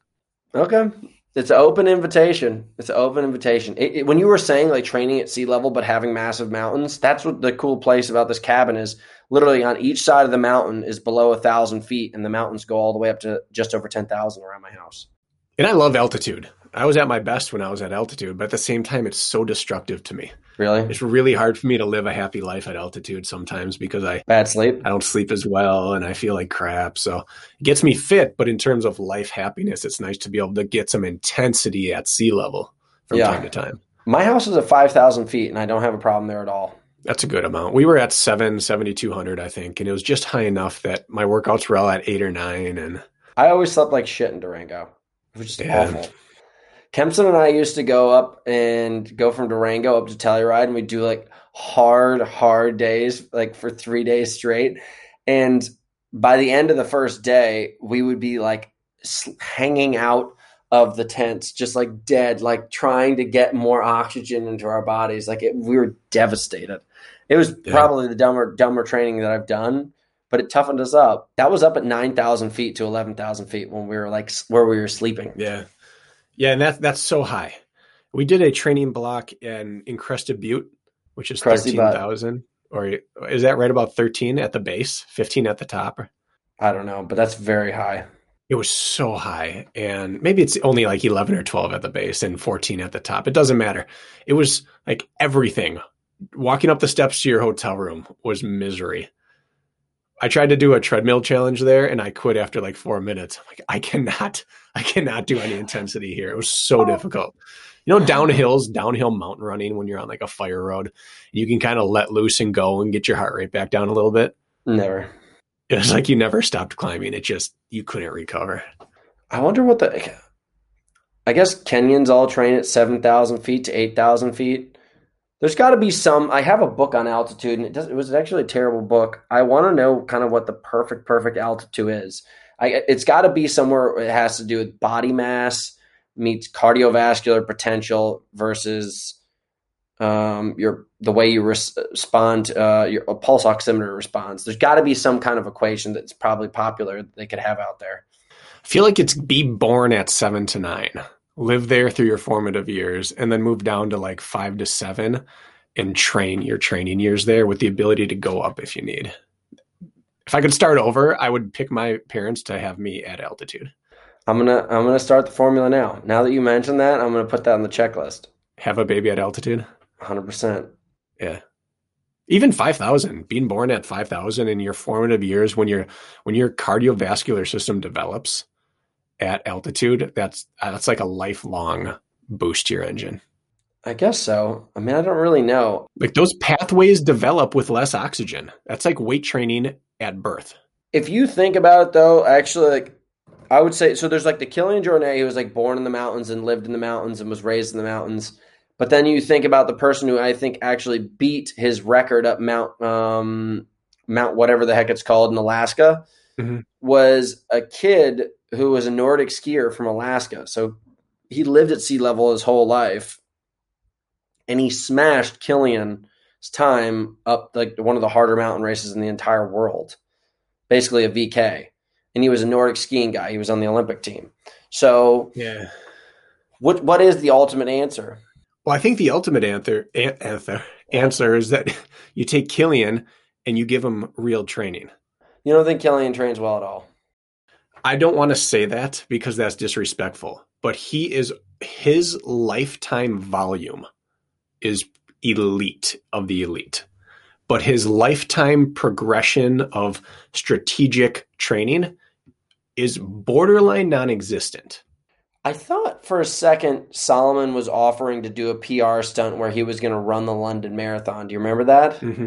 Okay. It's an open invitation. It's an open invitation. It, it, when you were saying like training at sea level but having massive mountains, that's what the cool place about this cabin is. Literally on each side of the mountain is below a thousand feet, and the mountains go all the way up to just over ten thousand around my house.
And I love altitude. I was at my best when I was at altitude, but at the same time, it's so destructive to me.
Really,
it's really hard for me to live a happy life at altitude sometimes because I
bad sleep.
I don't sleep as well, and I feel like crap. So it gets me fit, but in terms of life happiness, it's nice to be able to get some intensity at sea level from yeah. time to time.
My house is at five thousand feet, and I don't have a problem there at all.
That's a good amount. We were at seven seventy two hundred, I think, and it was just high enough that my workouts were all at eight or nine. And
I always slept like shit in Durango, which is yeah. awful. Kempson and I used to go up and go from Durango up to Telluride, and we do like hard, hard days, like for three days straight. And by the end of the first day, we would be like hanging out of the tents, just like dead, like trying to get more oxygen into our bodies. Like it, we were devastated. It was yeah. probably the dumber, dumber training that I've done, but it toughened us up. That was up at nine thousand feet to eleven thousand feet when we were like where we were sleeping.
Yeah. Yeah, and that's that's so high. We did a training block in in Crested Butte, which is thirteen thousand, or is that right about thirteen at the base, fifteen at the top?
I don't know, but that's very high.
It was so high, and maybe it's only like eleven or twelve at the base and fourteen at the top. It doesn't matter. It was like everything. Walking up the steps to your hotel room was misery. I tried to do a treadmill challenge there and I quit after like four minutes. I'm like, I cannot, I cannot do any intensity here. It was so oh. difficult. You know, downhills, downhill mountain running when you're on like a fire road, you can kind of let loose and go and get your heart rate back down a little bit.
Never.
It was like you never stopped climbing. It just, you couldn't recover.
I wonder what the, I guess Kenyans all train at 7,000 feet to 8,000 feet. There's got to be some. I have a book on altitude, and it does. It was actually a terrible book. I want to know kind of what the perfect perfect altitude is. I, it's got to be somewhere it has to do with body mass meets cardiovascular potential versus um, your the way you res- respond, uh, your pulse oximeter response. There's got to be some kind of equation that's probably popular that they could have out there.
I feel like it's be born at seven to nine live there through your formative years, and then move down to like five to seven and train your training years there with the ability to go up if you need. If I could start over, I would pick my parents to have me at altitude.
I'm gonna I'm gonna start the formula now. Now that you mentioned that, I'm gonna put that on the checklist.
Have a baby at altitude.
Hundred percent.
Yeah. Even five thousand, being born at five thousand in your formative years, when your when your cardiovascular system develops, at altitude, that's that's like a lifelong boost to your engine.
I guess so. I mean, I don't really know.
Like those pathways develop with less oxygen. That's like weight training at birth.
If you think about it, though, actually, like I would say, so there's like the Kilian Jornet who was like born in the mountains and lived in the mountains and was raised in the mountains. But then you think about the person who I think actually beat his record up Mount um, Mount whatever the heck it's called in Alaska mm-hmm. was a kid who was a Nordic skier from Alaska. So he lived at sea level his whole life, and he smashed Kilian's time up like one of the harder mountain races in the entire world, basically a VK. And he was a Nordic skiing guy. He was on the Olympic team. So
yeah,
what what is the ultimate answer?
Well, I think the ultimate answer answer answer is that you take Kilian and you give him real training.
You don't think Kilian trains well at all?
I don't want to say that because that's disrespectful, but he is his lifetime volume is elite of the elite. But his lifetime progression of strategic training is borderline non existent.
I thought for a second Salomon was offering to do a PR stunt where he was going to run the London Marathon. Do you remember that? Mm-hmm.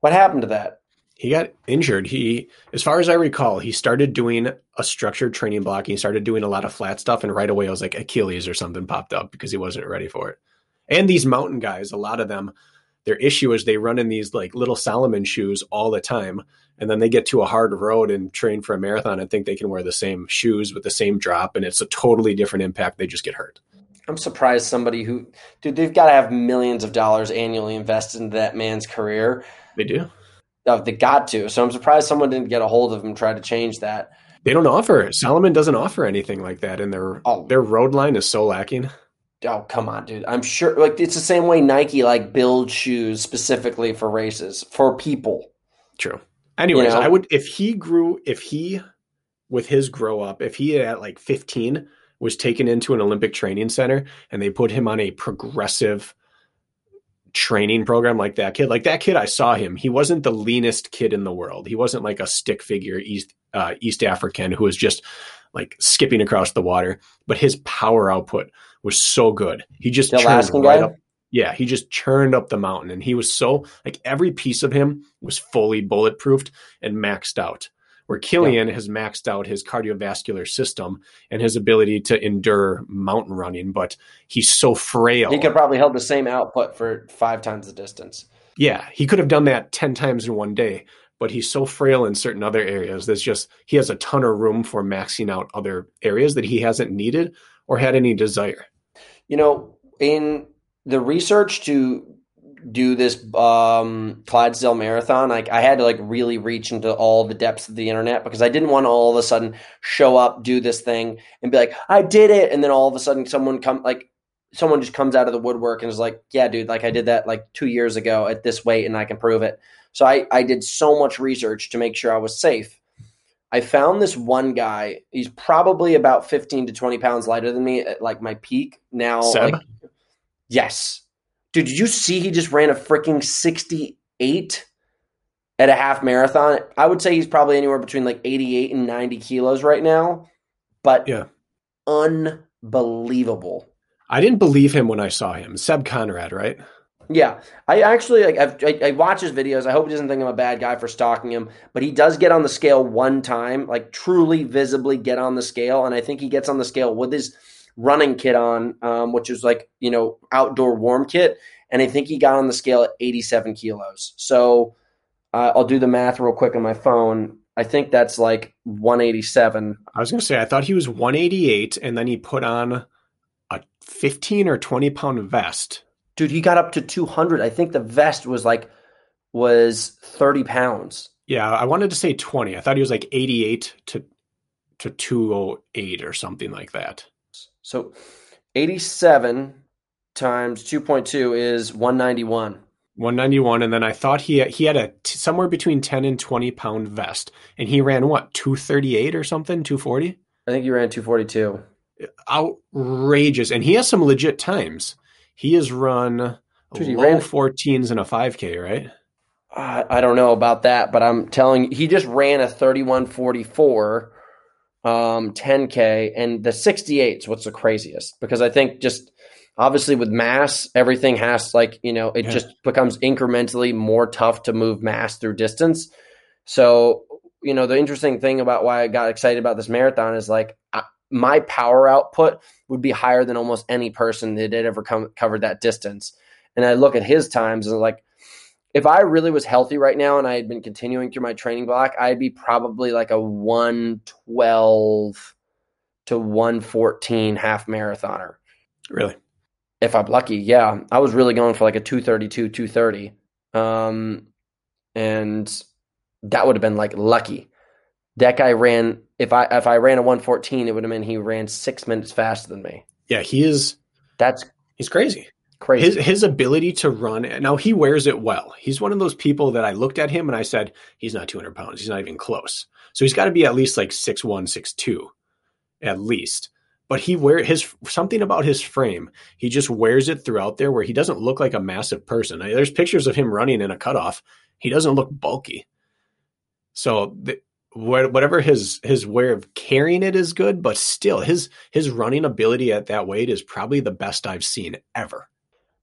What happened to that?
He got injured. He, as far as I recall, he started doing a structured training block. He started doing a lot of flat stuff, and right away I was like Achilles or something popped up because he wasn't ready for it. And these mountain guys, a lot of them, their issue is they run in these like little Salomon shoes all the time, and then they get to a hard road and train for a marathon and think they can wear the same shoes with the same drop, and it's a totally different impact. They just get hurt.
I'm surprised somebody who, dude, they've got to have millions of dollars annually invested into that man's career.
They do
uh, they got to. So I'm surprised someone didn't get a hold of him and try to change that.
They don't offer Salomon doesn't offer anything like that, and their
Oh.
their road line is so lacking.
Oh come on, dude! I'm sure like it's the same way Nike like builds shoes specifically for races for people.
True. Anyways,
know?
I would if he grew if he with his grow up, if he at like 15 was taken into an Olympic training center and they put him on a progressive training program like that kid, like that kid I saw him, he wasn't the leanest kid in the world. He wasn't like a stick figure East uh, East African who was just like skipping across the water, but his power output was so good. He just
The
churned right
guy?
up yeah, he just churned up the mountain and he was so like every piece of him was fully bulletproofed and maxed out. Where Kilian has maxed out his cardiovascular system and his ability to endure mountain running, but he's so frail.
He could probably held the same output for five times the distance.
yeah, he could have done that 10 times in one day, but he's so frail in certain other areas. There's just he has a ton of room for maxing out other areas that he hasn't needed or had any desire.
You know, in the research to do this um, Clydesdale marathon, like I had to like really reach into all the depths of the internet because I didn't want to all of a sudden show up, do this thing, and be like, I did it, and then all of a sudden someone come like someone just comes out of the woodwork and is like, Yeah, dude, like I did that like two years ago at this weight and I can prove it. So I, I did so much research to make sure I was safe. I found this one guy. He's probably about 15 to 20 pounds lighter than me at like my peak. Now,
Seb?
like, yes. Dude, did you see he just ran a freaking 68 at a half marathon? I would say he's probably anywhere between like 88 and 90 kilos right now, but
Yeah.
unbelievable.
I didn't believe him when I saw him. Seb Conrad, right?
Yeah, I actually like I've, I, I watch his videos. I hope he doesn't think I'm a bad guy for stalking him, but he does get on the scale one time, like truly visibly get on the scale, and I think he gets on the scale with his running kit on, um, which is like you know outdoor warm kit, and I think he got on the scale at 87 kilos. So uh, I'll do the math real quick on my phone. I think that's like 187.
I was going to say, I thought he was 188, and then he put on a 15 or 20 pound vest.
Dude, he got up to 200. I think the vest was like was 30 pounds.
Yeah, I wanted to say 20. I thought he was like 88 to to 208 or something like that.
So 87 times 2.2 is 191.
191, and then I thought he he had a t- somewhere between 10 and 20 pound vest, and he ran what 238 or something, 240.
I think you ran 242.
Outrageous, and he has some legit times. He has run
Dude, he
low
ran-
14s in a 5K, right?
I, I don't know about that, but I'm telling you, he just ran a 3144 um, 10K, and the 68 is what's the craziest because I think just obviously with mass, everything has like, you know, it
Yeah.
just becomes incrementally more tough to move mass through distance. So, you know, the interesting thing about why I got excited about this marathon is like I, my power output would be higher than almost any person that had ever come, covered that distance. And I look at his times and like, if I really was healthy right now and I had been continuing through my training block, I'd be probably like a 112 to 114 half marathoner.
Really?
If I'm lucky, yeah. I was really going for like a 232, 230. Um, and that would have been like lucky. That guy ran if I if I ran a 114, it would have been he ran six minutes faster than me.
Yeah, he is.
That's
He's crazy.
Crazy.
His his ability to run. Now he wears it well. He's one of those people that I looked at him and I said he's not 200 pounds. He's not even close. So he's got to be at least like six one, six two, at least. But he wear his something about his frame. He just wears it throughout there where he doesn't look like a massive person. I- There's pictures of him running in a cutoff. He doesn't look bulky. So the, whatever his his way of carrying it is good, but still his his running ability at that weight is probably the best I've seen ever.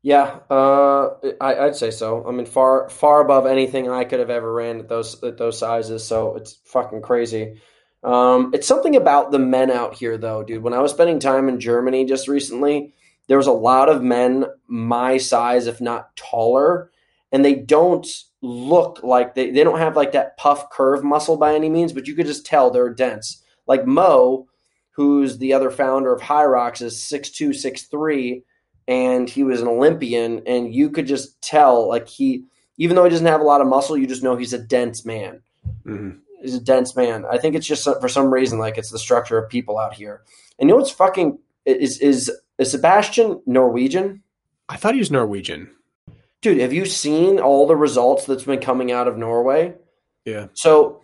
Yeah, uh, I, I'd say so. I mean, far far above anything I could have ever ran at those at those sizes. So it's fucking crazy. Um, it's something about the men out here, though, dude. When I was spending time in Germany just recently, there was a lot of men my size, if not taller, and they don't look like they they don't have like that puff curve muscle by any means, but you could just tell they're dense. Like Mo, who's the other founder of Rocks, is six two, six three and he was an Olympian, and you could just tell, like he, even though he doesn't have a lot of muscle, you just know he's a dense man.
Mhm.
he's a dense man. I think it's just for some reason like it's the structure of people out here. And you know what's fucking is is is Sebastian Norwegian?
I thought he was Norwegian.
Dude, have you seen all the results that's been coming out of Norway?
Yeah.
So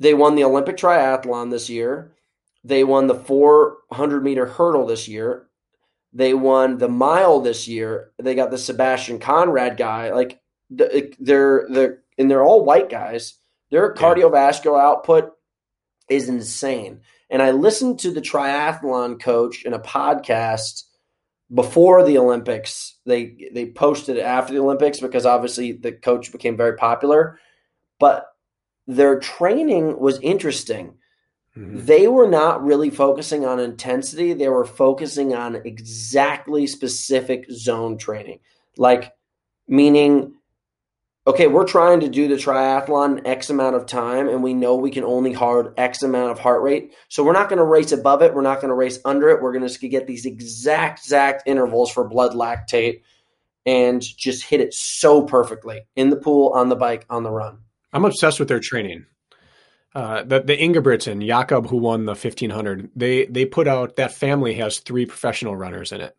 they won the Olympic triathlon this year. They won the 400 meter hurdle this year. They won the mile this year. They got the Sebastian Conrad guy. Like they're they're and they're all white guys. Their cardiovascular output is insane. And I listened to the triathlon coach in a podcast before the Olympics. They they posted it after the Olympics because obviously the coach became very popular. But their training was interesting. Mm-hmm. They were not really focusing on intensity, they were focusing on exactly specific zone training. Like meaning okay, we're trying to do the triathlon X amount of time, and we know we can only hard X amount of heart rate. So we're not going to race above it. We're not going to race under it. We're going to get these exact, exact intervals for blood lactate and just hit it so perfectly in the pool, on the bike, on the run.
I'm obsessed with their training. Uh, the the Ingebrigtsen, Jakob, who won the 1500, they they put out that family has three professional runners in it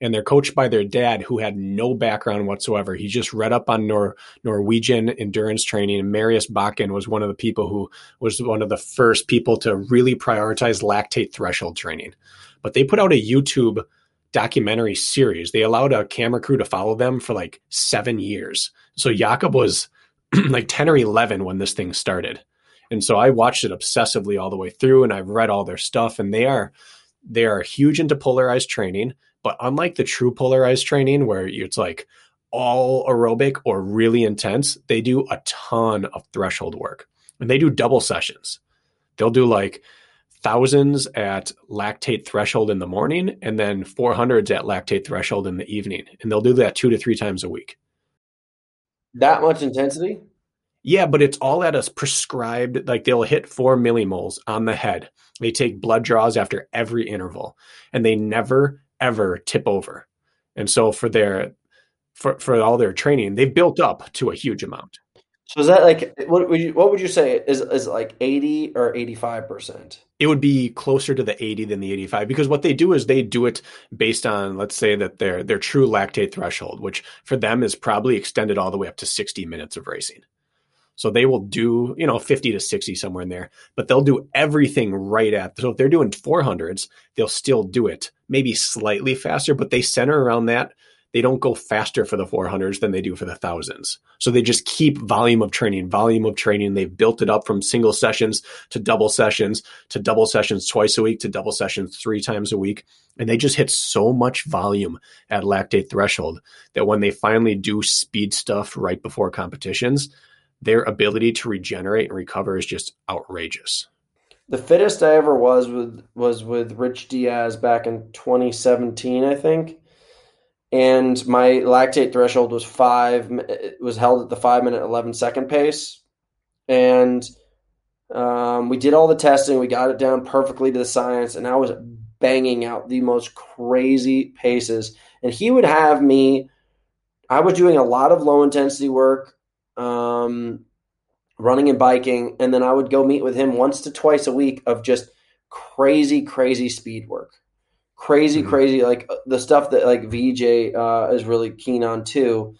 and they're coached by their dad who had no background whatsoever. He just read up on Nor- Norwegian endurance training. And Marius Bakken was one of the people who was one of the first people to really prioritize lactate threshold training. But they put out a YouTube documentary series. They allowed a camera crew to follow them for like seven years. So Jakob was like 10 or 11 when this thing started. And so I watched it obsessively all the way through and I've read all their stuff and they are they are huge into polarized training. But unlike the true polarized training where it's like all aerobic or really intense, they do a ton of threshold work and they do double sessions. They'll do like thousands at lactate threshold in the morning and then 400s at lactate threshold in the evening. And they'll do that two to three times a week.
That much intensity?
Yeah, but it's all at a prescribed, like they'll hit four millimoles on the head. They take blood draws after every interval and they never ever tip over. And so for their for for all their training, they've built up to a huge amount.
So is that like what would you what would you say is is like 80 or 85%?
It would be closer to the 80 than the 85 because what they do is they do it based on let's say that their their true lactate threshold, which for them is probably extended all the way up to 60 minutes of racing. So they will do, you know, 50 to 60 somewhere in there, but they'll do everything right at. So if they're doing 400s, they'll still do it maybe slightly faster, but they center around that. They don't go faster for the 400s than they do for the thousands. So they just keep volume of training, volume of training. They've built it up from single sessions to double sessions to double sessions twice a week to double sessions three times a week. And they just hit so much volume at lactate threshold that when they finally do speed stuff right before competitions, their ability to regenerate and recover is just outrageous.
The fittest I ever was with was with Rich Diaz back in 2017, I think. And my lactate threshold was five. It was held at the five minute eleven second pace, and um, we did all the testing. We got it down perfectly to the science, and I was banging out the most crazy paces. And he would have me. I was doing a lot of low intensity work um, running and biking, and then I would go meet with him once to twice a week of just crazy, crazy speed work, crazy, mm-hmm. crazy like uh, the stuff that like VJ uh, is really keen on too,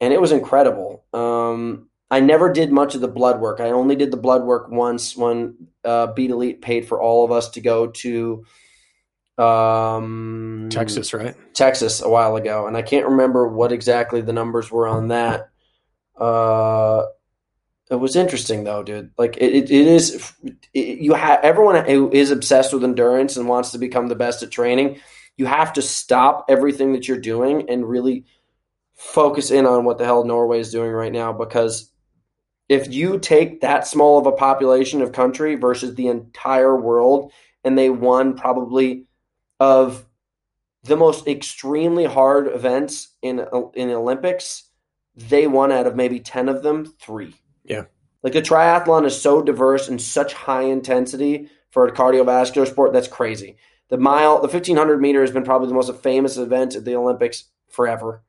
and it was incredible. Um, I never did much of the blood work. I only did the blood work once when uh, Beat Elite paid for all of us to go to um,
Texas, right?
Texas a while ago, and I can't remember what exactly the numbers were on that. Uh, it was interesting though, dude. Like it, it, it is. It, you have everyone who is obsessed with endurance and wants to become the best at training. You have to stop everything that you're doing and really focus in on what the hell Norway is doing right now. Because if you take that small of a population of country versus the entire world, and they won probably of the most extremely hard events in in Olympics they won out of maybe 10 of them, three.
Yeah.
Like the triathlon is so diverse and such high intensity for a cardiovascular sport. That's crazy. The mile, the 1500 meter has been probably the most famous event at the Olympics forever.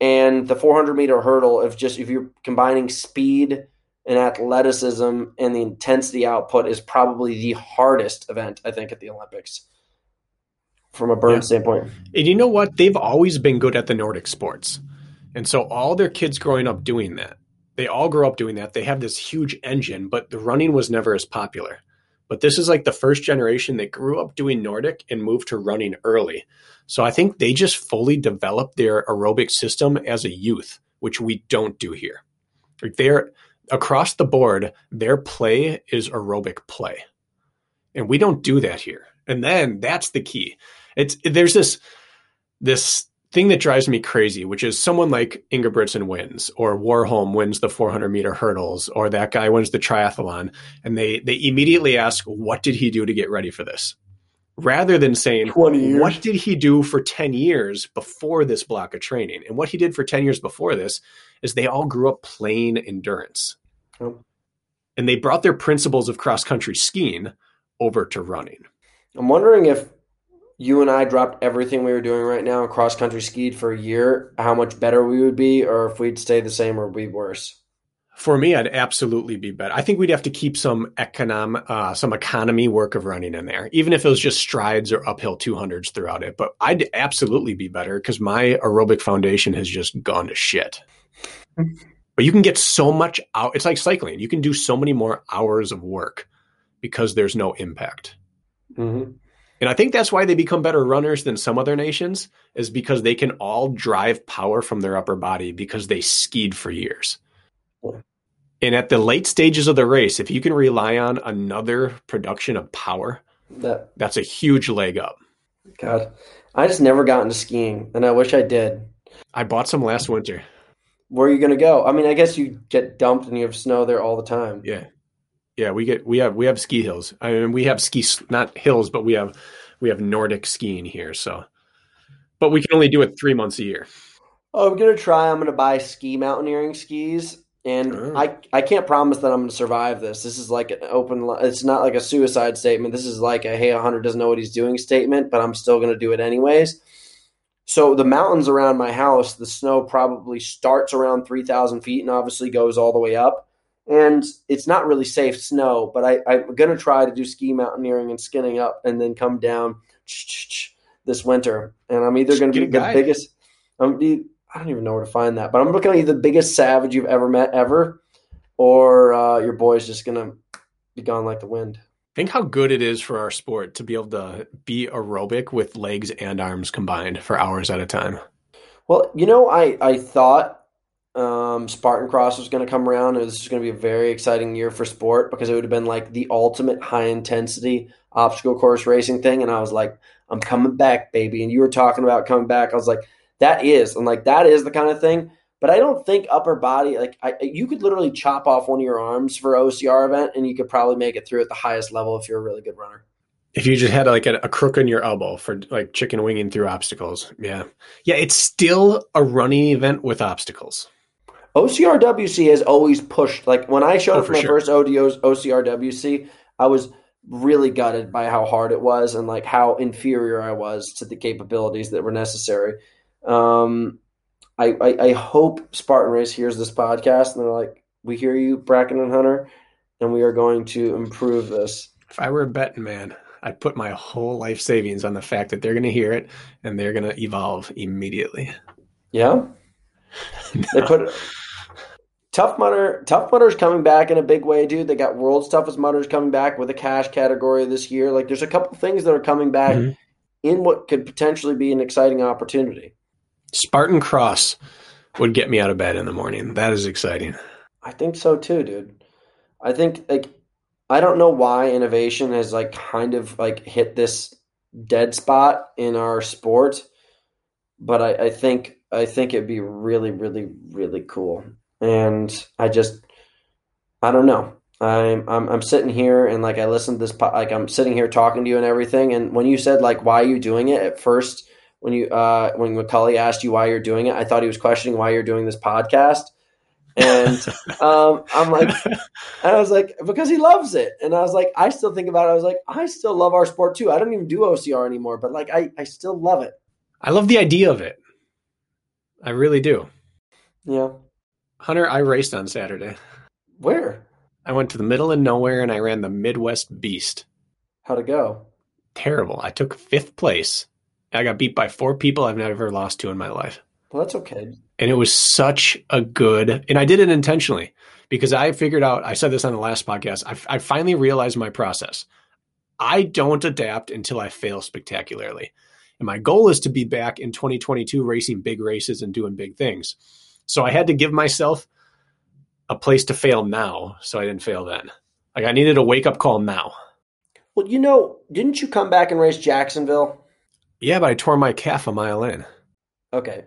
And the 400 meter hurdle, if just if you're combining speed and athleticism and the intensity output is probably the hardest event I think at the Olympics from a burn yeah. standpoint.
And you know what? They've always been good at the Nordic sports. And so all their kids growing up doing that, they all grow up doing that. They have this huge engine, but the running was never as popular. But this is like the first generation that grew up doing Nordic and moved to running early. So I think they just fully developed their aerobic system as a youth, which we don't do here. Like they're across the board, their play is aerobic play. And we don't do that here. And then that's the key. It's there's this this thing that drives me crazy, which is someone like Ingebrigtsen wins, or Warholm wins the 400 meter hurdles, or that guy wins the triathlon, and they they immediately ask, "What did he do to get ready for this?" Rather than saying, "What did he do for 10 years before this block of training?" And what he did for 10 years before this is they all grew up playing endurance, oh. and they brought their principles of cross country skiing over to running.
I'm wondering if you and I dropped everything we were doing right now, cross country skied for a year, how much better we would be, or if we'd stay the same or be worse?
For me, I'd absolutely be better. I think we'd have to keep some econom, uh, some economy work of running in there, even if it was just strides or uphill 200s throughout it. But I'd absolutely be better because my aerobic foundation has just gone to shit. but you can get so much out. It's like cycling. You can do so many more hours of work because there's no impact. Mm-hmm. And I think that's why they become better runners than some other nations, is because they can all drive power from their upper body because they skied for years. And at the late stages of the race, if you can rely on another production of power, that, that's a huge leg up.
God, I just never got into skiing, and I wish I did.
I bought some last winter.
Where are you going to go? I mean, I guess you get dumped and you have snow there all the time.
Yeah. Yeah, we get we have we have ski hills. I mean, we have ski not hills, but we have we have Nordic skiing here. So, but we can only do it three months a year.
Oh, I'm gonna try. I'm gonna buy ski mountaineering skis, and oh. I I can't promise that I'm gonna survive this. This is like an open. It's not like a suicide statement. This is like a hey, a hunter doesn't know what he's doing statement, but I'm still gonna do it anyways. So the mountains around my house, the snow probably starts around three thousand feet and obviously goes all the way up and it's not really safe snow, but I, am going to try to do ski mountaineering and skinning up and then come down this winter. And I'm either going to be the guy. biggest, I'm be, I don't even know where to find that, but I'm looking at the biggest savage you've ever met ever, or uh, your boy's just going to be gone like the wind.
Think how good it is for our sport to be able to be aerobic with legs and arms combined for hours at a time.
Well, you know, I, I thought um, Spartan Cross was going to come around. It was going to be a very exciting year for sport because it would have been like the ultimate high intensity obstacle course racing thing. And I was like, I'm coming back, baby. And you were talking about coming back. I was like, that is, and like that is the kind of thing. But I don't think upper body like I, you could literally chop off one of your arms for OCR event, and you could probably make it through at the highest level if you're a really good runner.
If you just had like a, a crook in your elbow for like chicken winging through obstacles, yeah, yeah, it's still a running event with obstacles.
OCRWC has always pushed. Like when I showed oh, up for my sure. first ODO's OCRWC, I was really gutted by how hard it was and like how inferior I was to the capabilities that were necessary. Um, I, I, I hope Spartan Race hears this podcast and they're like, "We hear you, Brakken and Hunter, and we are going to improve this."
If I were a betting man, I'd put my whole life savings on the fact that they're going to hear it and they're going to evolve immediately.
Yeah. no. They put Tough Mudder, Tough Mudder's coming back in a big way, dude. They got World's Toughest Mudders coming back with a cash category this year. Like, there's a couple things that are coming back mm-hmm. in what could potentially be an exciting opportunity.
Spartan Cross would get me out of bed in the morning. That is exciting.
I think so too, dude. I think like I don't know why innovation has like kind of like hit this dead spot in our sport, but I, I think I think it'd be really, really, really cool and I just I don't know. I'm, I'm I'm sitting here and like I listened to this like I'm sitting here talking to you and everything. And when you said like why are you doing it at first when you uh when Macaulay asked you why you're doing it, I thought he was questioning why you're doing this podcast. And um, I'm like, and I was like, because he loves it. And I was like, I still think about it. I was like, I still love our sport too. I don't even do OCR anymore, but like, I, I still love it.
I love the idea of it. I really do.
Yeah.
Hunter, I raced on Saturday.
Where?
I went to the middle of nowhere and I ran the Midwest Beast.
How'd it go?
Terrible. I took fifth place. I got beat by four people I've never lost to in my life.
Well, that's okay.
And it was such a good, and I did it intentionally because I figured out, I said this on the last podcast, I, I finally realized my process. I don't adapt until I fail spectacularly. And my goal is to be back in 2022 racing big races and doing big things. So I had to give myself a place to fail now so I didn't fail then. Like I needed a wake up call now.
Well, you know, didn't you come back and race Jacksonville?
Yeah, but I tore my calf a mile in.
Okay.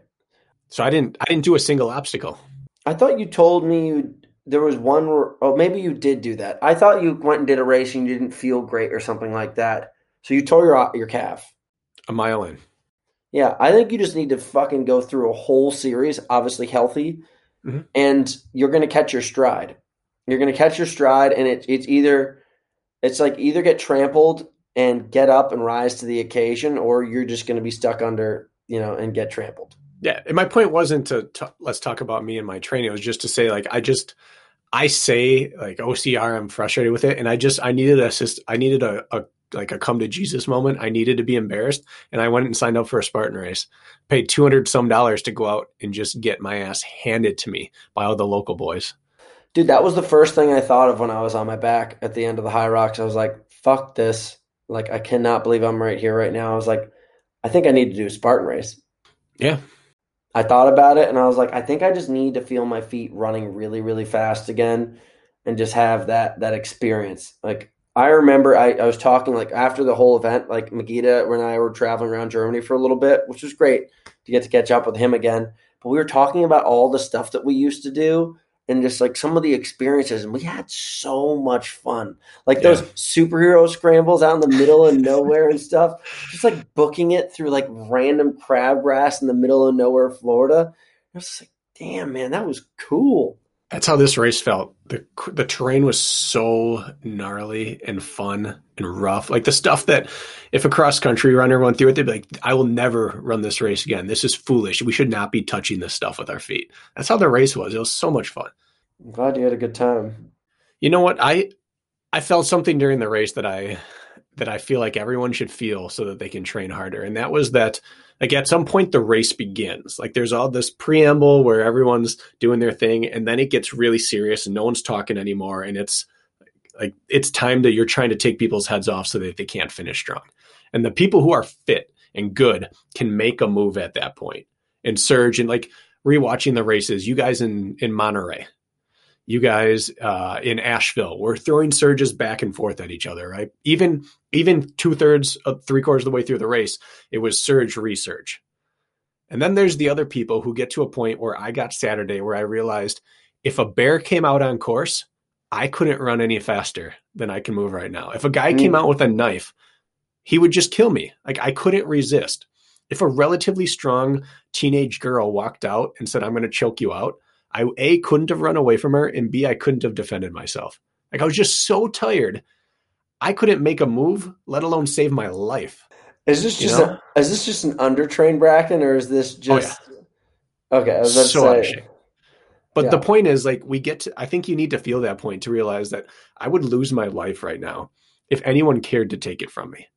So I didn't I didn't do a single obstacle.
I thought you told me you there was one oh maybe you did do that. I thought you went and did a race and you didn't feel great or something like that. So you tore your your calf.
A mile in.
Yeah, I think you just need to fucking go through a whole series, obviously healthy,
Mhm.
and you're going to catch your stride. You're going to catch your stride, and it, it's either it's like either get trampled and get up and rise to the occasion, or you're just going to be stuck under, you know, and get trampled.
Yeah, and my point wasn't to t- let's talk about me and my training. It was just to say like I just I say like OCR, I'm frustrated with it, and I just I needed a assist. I needed a, a like a come to Jesus moment. I needed to be embarrassed, and I went and signed up for a Spartan race. Paid two hundred some dollars to go out and just get my ass handed to me by all the local boys.
Dude, that was the first thing I thought of when I was on my back at the end of the Hyrox. I was like, fuck this. Like, I cannot believe I'm right here right now. I was like, I think I need to do a Spartan race.
Yeah,
I thought about it and I was like, I think I just need to feel my feet running really, really fast again and just have that that experience. Like I remember I, I was talking like after the whole event, like Magita and I were traveling around Germany for a little bit, which was great to get to catch up with him again. But we were talking about all the stuff that we used to do and just like some of the experiences, and we had so much fun. Like those superhero scrambles out in the middle of nowhere and stuff. Just like booking it through like random crabgrass in the middle of nowhere, Florida. I was just like, damn, man, that was cool.
That's how this race felt. the The terrain was so gnarly and fun and rough. Like the stuff that if a cross country runner went through it, they'd be like, "I will never run this race again. This is foolish. We should not be touching this stuff with our feet." That's how the race was. It was so much fun.
I'm glad you had a good time.
You know what? I I felt something during the race that I that I feel like everyone should feel so that they can train harder. And that was that like at some point the race begins. Like there's all this preamble where everyone's doing their thing and then it gets really serious and no one's talking anymore and it's like it's time that you're trying to take people's heads off so that they can't finish strong. And the people who are fit and good can make a move at that point and surge and like rewatching the races, you guys in in Monterey, you guys uh, in Asheville, we're throwing surges back and forth at each other, right? Even even two thirds, uh, three quarters of the way through the race, it was surge resurge. And then there's the other people who get to a point where I got Saturday where I realized if a bear came out on course, I couldn't run any faster than I can move right now. If a guy
Mm.
came out with a knife, he would just kill me. Like I couldn't resist. If a relatively strong teenage girl walked out and said, I'm going to choke you out, I A, couldn't have run away from her, and B, I couldn't have defended myself. Like I was just so tired. I couldn't make a move, let alone save my life.
Is this
You
just a, is this just an undertrained Brakken or is this
Oh,
just Okay, I was
So out of
to say.
But
Yeah.
the point is, like, we get to, I think you need to feel that point to realize that I would lose my life right now if anyone cared to take it from me.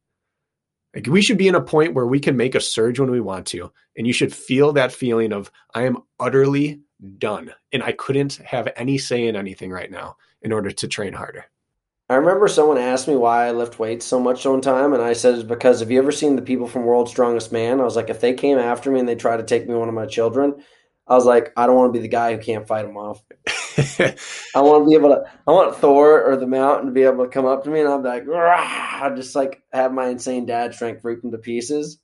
Like, we should be in a point where we can make a surge when we want to. And you should feel that feeling of, I am utterly done. And I couldn't have any say in anything right now in order to train harder.
I remember someone asked me why I lift weights so much one time, and I said it's because have you ever seen the people from World's Strongest Man? I was like, if they came after me and they tried to take me one of my children, I was like, I don't want to be the guy who can't fight them off. I want to be able to. I want Thor or the Mountain to be able to come up to me, and I'm like, "Rah!" just like have my insane dad strength rip them to pieces.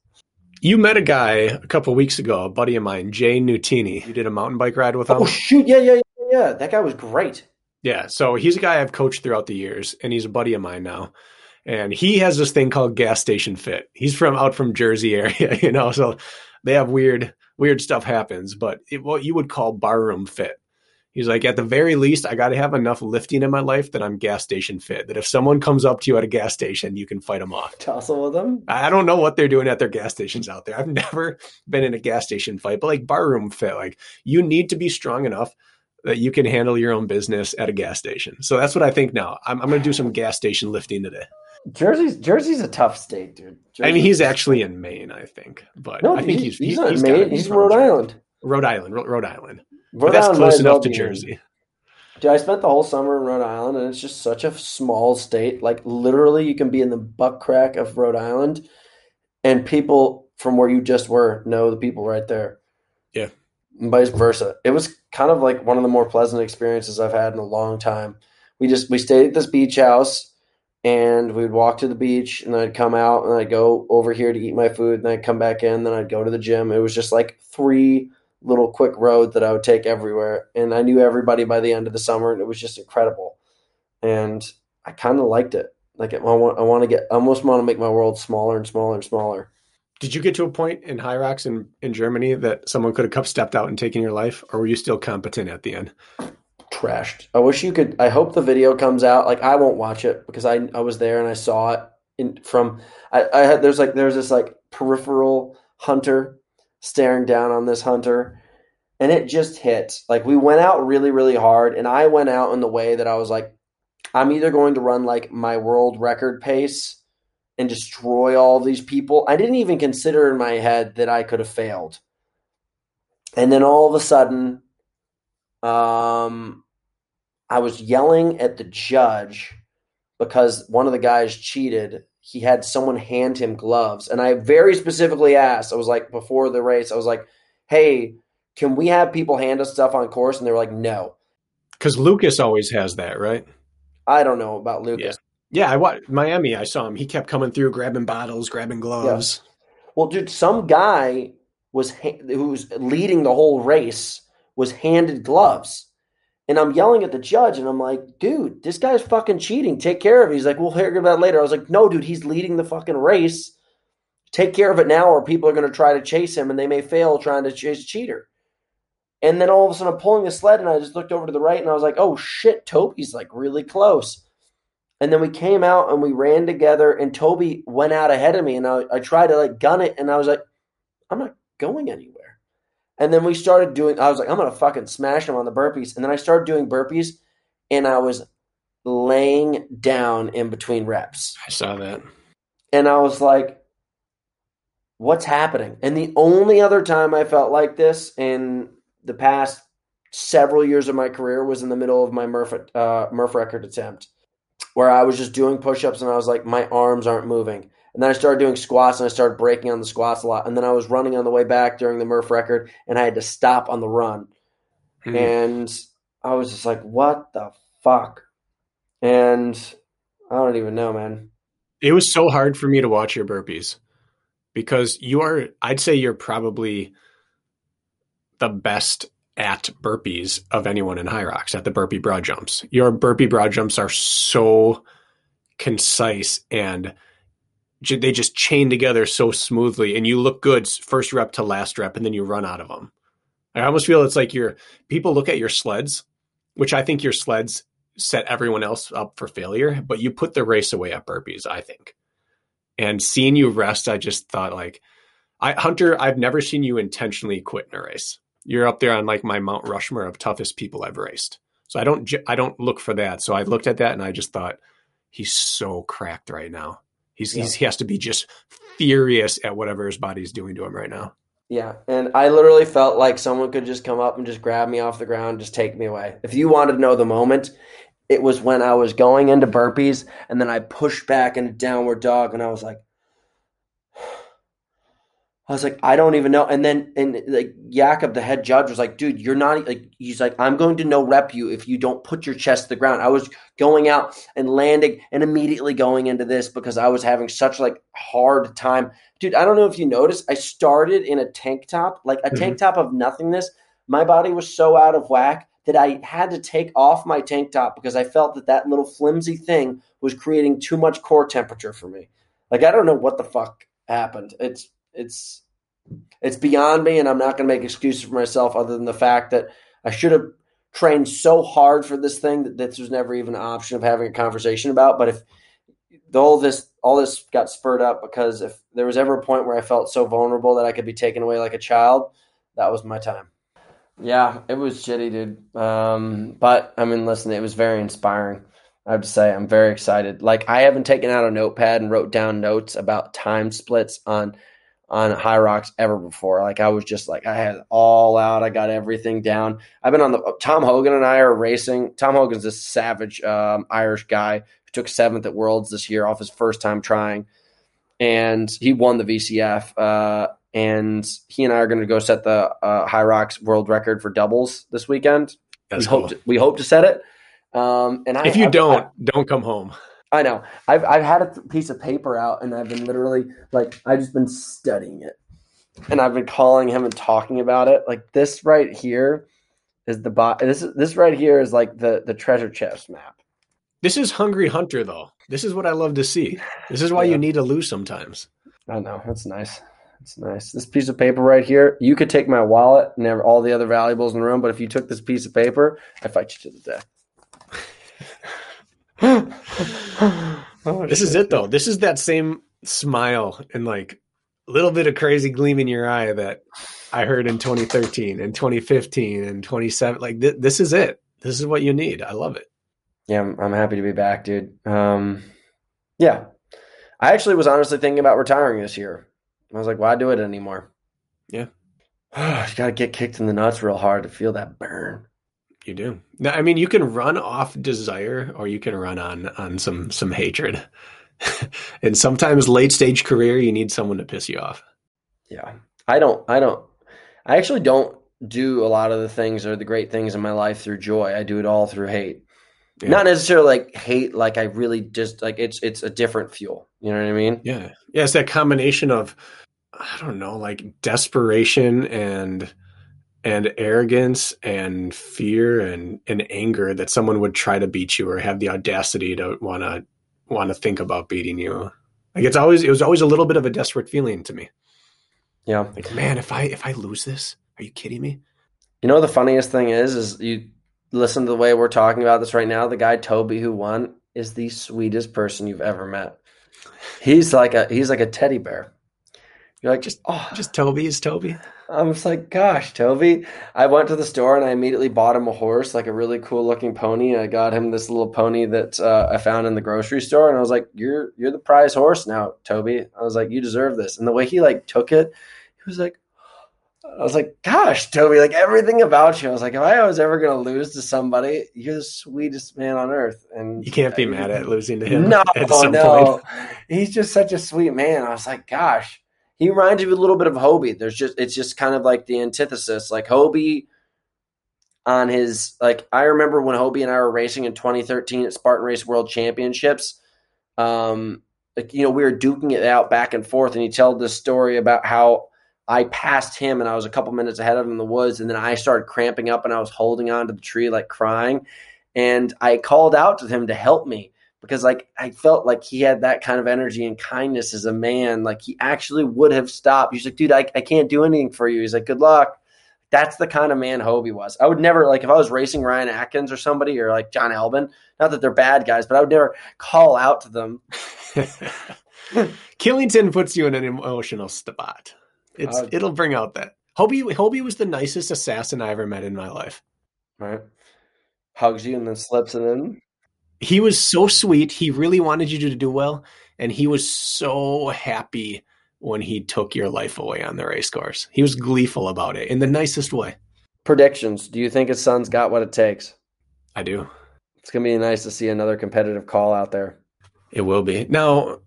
You met a guy a couple weeks ago, a buddy of mine, Jay Nutini. You did a mountain bike ride with oh, him.
Oh shoot! Yeah, yeah, yeah, yeah. That guy was great.
Yeah, so he's a guy I've coached throughout the years, and he's a buddy of mine now. And he has this thing called gas station fit. He's from out from Jersey area, you know, so they have weird, weird stuff happens, but it, what you would call barroom fit. He's like, at the very least, I got to have enough lifting in my life that I'm gas station fit. That if someone comes up to you at a gas station, you can fight them off.
Tussle with him.
I don't know what they're doing at their gas stations out there. I've never been in a gas station fight, but like barroom fit, like you need to be strong enough that you can handle your own business at a gas station. So that's what I think now. I'm, I'm going to do some gas station lifting today.
Jersey's Jersey's a tough state, dude. Jersey's
I mean, he's actually in Maine, I think, but
no,
I think he's
he's,
he's,
not
he's
Maine. He's Rhode Island.
Rhode Island, Rhode, Rhode Island. But that's close
might as well
enough to Jersey.
Dude, I spent the whole summer in Rhode Island, and it's just such a small state. Like literally, you can be in the butt crack of Rhode Island, and people from where you just were know the people right there.
Yeah.
And vice versa. It was kind of like one of the more pleasant experiences I've had in a long time. We just we stayed at this beach house, and we'd walk to the beach, and I'd come out, and I'd go over here to eat my food, and I'd come back in, then I'd go to the gym. It was just like three little quick road that I would take everywhere. And I knew everybody by the end of the summer, and it was just incredible. And I kind of liked it. Like I want, I want to get, I almost want to make my world smaller and smaller and smaller.
Did you get to a point in Hyrox in, in Germany that someone could have stepped out and taken your life, or were you still competent at the end?
Trashed. I wish you could. I hope the video comes out. Like I won't watch it because I I was there and I saw it in from. I, I had there's like there's this like peripheral hunter staring down on this hunter and it just hit. Like we went out really, really hard, and I went out in the way that I was like, I'm either going to run like my world record pace and destroy all these people. I didn't even consider in my head that I could have failed. And then all of a sudden, um, I was yelling at the judge because one of the guys cheated. He had someone hand him gloves, and I very specifically asked. I was like, before the race, I was like, "Hey, can we have people hand us stuff on course?" And they were like, "No."
Because Lucas always has that, right?
I don't know about Lucas.
Yeah, I watched Miami. I saw him. He kept coming through, grabbing bottles, grabbing gloves.
Well, dude, some guy was ha- who was leading the whole race was handed gloves, and I'm yelling at the judge, and I'm like, "Dude, this guy's fucking cheating. Take care of it." He's like, "We'll hear about it later." I was like, "No, dude, he's leading the fucking race. Take care of it now, or people are going to try to chase him, and they may fail trying to chase a cheater." And then all of a sudden, I'm pulling the sled, and I just looked over to the right, and I was like, "Oh shit, Toby's like really close." And then we came out and we ran together, and Toby went out ahead of me, and I, I tried to like gun it, and I was like, I'm not going anywhere. And then we started doing, I was like, I'm gonna fucking smash him on the burpees, and then I started doing burpees, and I was laying down in between reps,
I saw that.
and I was like, what's happening? And the only other time I felt like this in the past several years of my career was in the middle of my Murph uh, Murph record attempt, where I was just doing push-ups and I was like, my arms aren't moving. And then I started doing squats and I started breaking on the squats a lot. And then I was running on the way back during the Murph record and I had to stop on the run.
Hmm.
And I was just like, what the fuck? And I don't even know, man.
It was so hard for me to watch your burpees because you are, I'd say you're probably the best at burpees of anyone in Hyrox at the burpee broad jumps. Your burpee broad jumps are so concise and they just chain together so smoothly and you look good first rep to last rep and then you run out of them. I almost feel it's like your people look at your sleds, which I think your sleds set everyone else up for failure, but you put the race away at burpees, I think. And seeing you rest, I just thought like I Hunter, I've never seen you intentionally quit in a race. You're up there on like my Mount Rushmore of toughest people I've raced. So I don't I don't look for that. So I looked at that and I just thought he's so cracked right now. He's, he's he has to be just furious at whatever his body's doing to him right now.
Yeah, and I literally felt like someone could just come up and just grab me off the ground, just take me away. If you wanted to know the moment, it was when I was going into burpees and then I pushed back into downward dog and I was like I was like, I don't even know. And then and like Jakob, the head judge, was like, dude, you're not like he's like, I'm going to no rep you if you don't put your chest to the ground. I was going out and landing and immediately going into this because I was having such like hard time. Dude, I don't know if you noticed, I started in a tank top, like a tank mm-hmm. top of nothingness. My body was so out of whack that I had to take off my tank top because I felt that that little flimsy thing was creating too much core temperature for me. Like I don't know what the fuck happened. It's it's it's beyond me and I'm not going to make excuses for myself other than the fact that I should have trained so hard for this thing that this was never even an option of having a conversation about, but if all this all this got spurred up because if there was ever a point where I felt so vulnerable that I could be taken away like a child, that was my time. Yeah, it was shitty, dude. Um, but I mean, listen, it was very inspiring. I have to say, I'm very excited. Like, I haven't taken out a notepad and wrote down notes about time splits on on Hyrox ever before. Like, I was just like, I had all out. I got everything down. I've been on the Tom Hogan and I are racing. Tom Hogan's this savage um, Irish guy who took seventh at Worlds this year off his first time trying, and he won the VCF. Uh, and he and I are going to go set the uh, rocks world record for doubles this weekend.
That's
we
cool.
hope to, we hope to set it. Um, and I,
if you
I-
don't, don't come home.
I, know I've I've had a piece of paper out and I've been literally like I've just been studying it, and I've been calling him and talking about it. Like this right here is the bot. This is this right here is like the the treasure chest map.
This is Hungry Hunter, though. This is what I love to see. This is why
Yeah.
you need to lose sometimes.
I know that's nice. That's nice. This piece of paper right here, you could take my wallet and have all the other valuables in the room, but if you took this piece of paper, I fight you to the death. Oh,
This is it, though. This is that same smile and like a little bit of crazy gleam in your eye that I heard in 2013 and 2015 and 27. Like th- this is it. This is what you need. I love it.
Yeah, I'm, I'm happy to be back, dude. Um, yeah, I actually was honestly thinking about retiring this year. I was like, why do it anymore?
Yeah.
you got to get kicked in the nuts real hard to feel that burn.
You do. Now, I mean, you can run off desire, or you can run on on some some hatred. and sometimes late stage career, you need someone to piss you off.
Yeah, I don't. I don't. I actually don't do a lot of the things or the great things in my life through joy. I do it all through hate.
Yeah.
Not necessarily like hate. Like I really just like it's it's a different fuel. You know what I mean?
Yeah, yeah. It's that combination of I don't know, like desperation and and arrogance and fear and and anger that someone would try to beat you or have the audacity to want to want to think about beating you. Like it's always it was always a little bit of a desperate feeling to me.
Yeah.
Like, man, if I if I lose this, are you kidding me?
You know the funniest thing is, is you listen to the way we're talking about this right now. The guy Toby who won is the sweetest person you've ever met. He's like a he's like a teddy bear. You're like
Just-
oh,
Just Toby is Toby.
I'm just like, gosh, Toby. I went to the store and I immediately bought him a horse, like a really cool looking pony. I got him this little pony that uh, I found in the grocery store, and I was like, "You're you're the prize horse now, Toby." I was like, "You deserve this." And the way he like took it, he was like, I was like, "Gosh, Toby, like everything about you." I was like, "If I was ever gonna lose to somebody, you're the sweetest man on earth." And
You can't be mad at losing to him.
no, no.
point.
He's just such a sweet man. I was like, gosh, he reminds me a little bit of Hobie. There's just it's just kind of like the antithesis. Like Hobie on his like I remember when Hobie and I were racing in 2013 at Spartan Race World Championships. Um, like you know, we were duking it out back and forth, and he told this story about how I passed him and I was a couple minutes ahead of him in the woods, and then I started cramping up and I was holding on to the tree like crying, and I called out to him to help me because like I felt like he had that kind of energy and kindness as a man. Like he actually would have stopped. He's like, dude, I, I can't do anything for you. He's like, good luck. That's the kind of man Hobie was. I would never like if I was racing Ryan Atkins or somebody or like John Albon. Not that they're bad guys, but I would never call out to them.
Killington puts you in an emotional spot. It's
Uh,
it'll bring out that Hobie. Hobie was the nicest assassin I ever met in my life.
Right? Hugs you and then slips it in.
He was so sweet. He really wanted you to do well, and he was so happy when he took your life away on the race course. He was gleeful about it in the nicest way.
Predictions. Do you think his son's got what it takes?
I do.
It's gonna be nice to see another competitive call out there.
It will be. Now,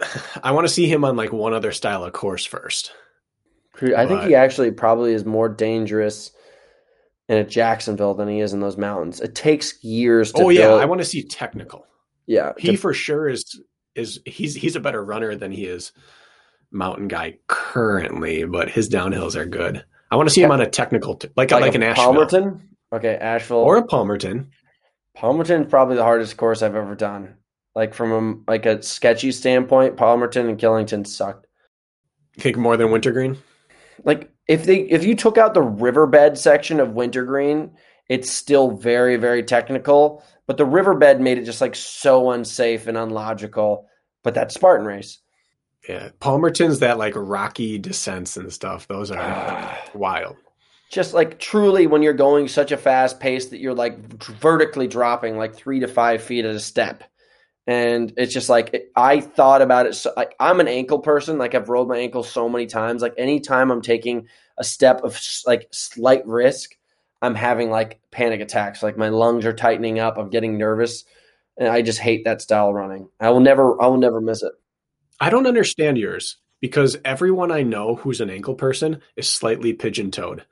I want to see him on like one other style of course first.
I think
But-
he actually probably is more dangerous in a Jacksonville than he is in those mountains. It takes years to
Oh yeah,
build-
I want to see technical.
yeah,
He
to-
for sure is is he's he's a better runner than he is mountain guy currently, but his downhills are good. I want to see him on a technical t- like like,
like,
an Asheville
Palmerton. Okay, Asheville
or a Palmerton.
Palmerton's probably the hardest course I've ever done. Like from a, like a sketchy standpoint, Palmerton and Killington sucked.
Think more than Wintergreen.
Like if they if you took out the riverbed section of Wintergreen, it's still very very technical. But the riverbed made it just like so unsafe and unlogical. But that Spartan race,
Yeah, Palmerton's that like rocky descents and stuff. Those are wild.
just like truly when you're going such a fast pace that you're like vertically dropping like three to five feet at a step and it's just like i thought about it so like i'm an ankle person. Like i've rolled my ankle so many times. Like anytime i'm taking a step of like slight risk i'm having like panic attacks. Like my lungs are tightening up. I'm getting nervous. And i just hate that style running. I will never i will never miss it.
I don't understand yours because everyone I know who's an ankle person is slightly pigeon toed.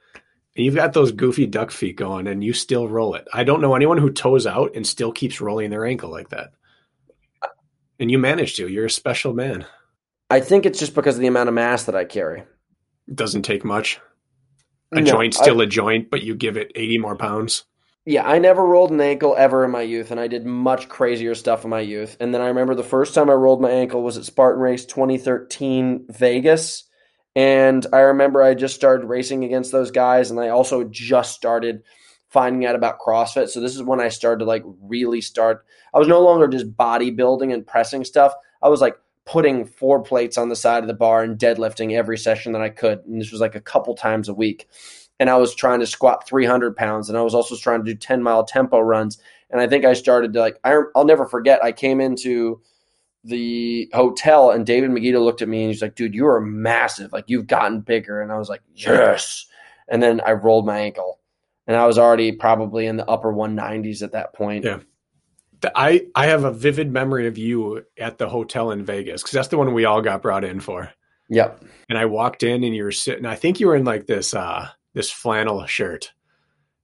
And you've got those goofy duck feet going and you still roll it. I don't know anyone who toes out and still keeps rolling their ankle like that. And you managed to. You're a special man.
i think it's just because of the amount of mass that i carry
It doesn't take much. A
No,
joint's still a joint, but you give it 80 more pounds.
Yeah, I never rolled an ankle ever in my youth, and I did much crazier stuff in my youth. And then I remember the first time I rolled my ankle was at Spartan Race 2013 Vegas. And I remember I just started racing against those guys, and I also just started finding out about CrossFit. So this is when I started to like really start. I was no longer just bodybuilding and pressing stuff. I was like putting four plates on the side of the bar and deadlifting every session that I could. And this was like a couple times a week and I was trying to squat 300 pounds, and I was also trying to do 10 mile tempo runs. And I think I started to like, I, I'll never forget. I came into the hotel, and David Magida looked at me and he's like, "Dude, you are massive. Like you've gotten bigger." And I was like, "Yes." And then I rolled my ankle, and I was already probably in the upper 190s at that point.
Yeah. I, I have a vivid memory of you at the hotel in Vegas because that's the one we all got brought in for.
Yep.
and I walked in and you were sitting. I think you were in like this uh this flannel shirt.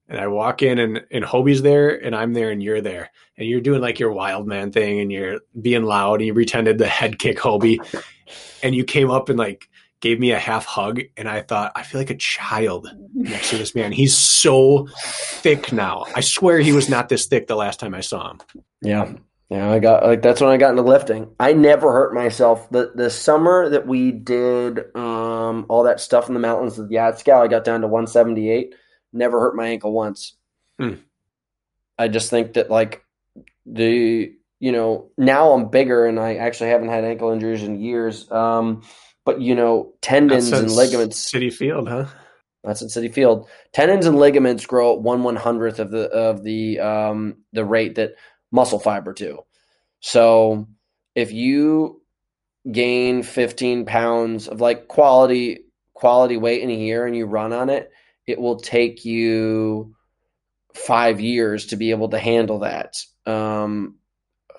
And I walk in and and Hobie's there and I'm there and you're there and you're doing like your wild man thing and you're being loud and you pretended the head kick Hobie and you came up and like gave me a half hug and I thought I feel like a child next to this man. He's so thick now. I swear he was not this thick the last time I saw him.
Yeah. Yeah, I got like that's when I got into lifting. I never hurt myself. The the summer that we did um all that stuff in the mountains with Yatsko, I got down to 178. Never hurt my ankle once.
Hmm.
I just think that like the you know, now I'm bigger and I actually haven't had ankle injuries in years. Um but you know, tendons and ligaments
City Field, huh?
that's at City Field. Tendons and ligaments grow at one one hundredth of the of the um the rate that muscle fiber do. So if you gain fifteen pounds of like quality quality weight in a year and you run on it, it will take you five years to be able to handle that. Um,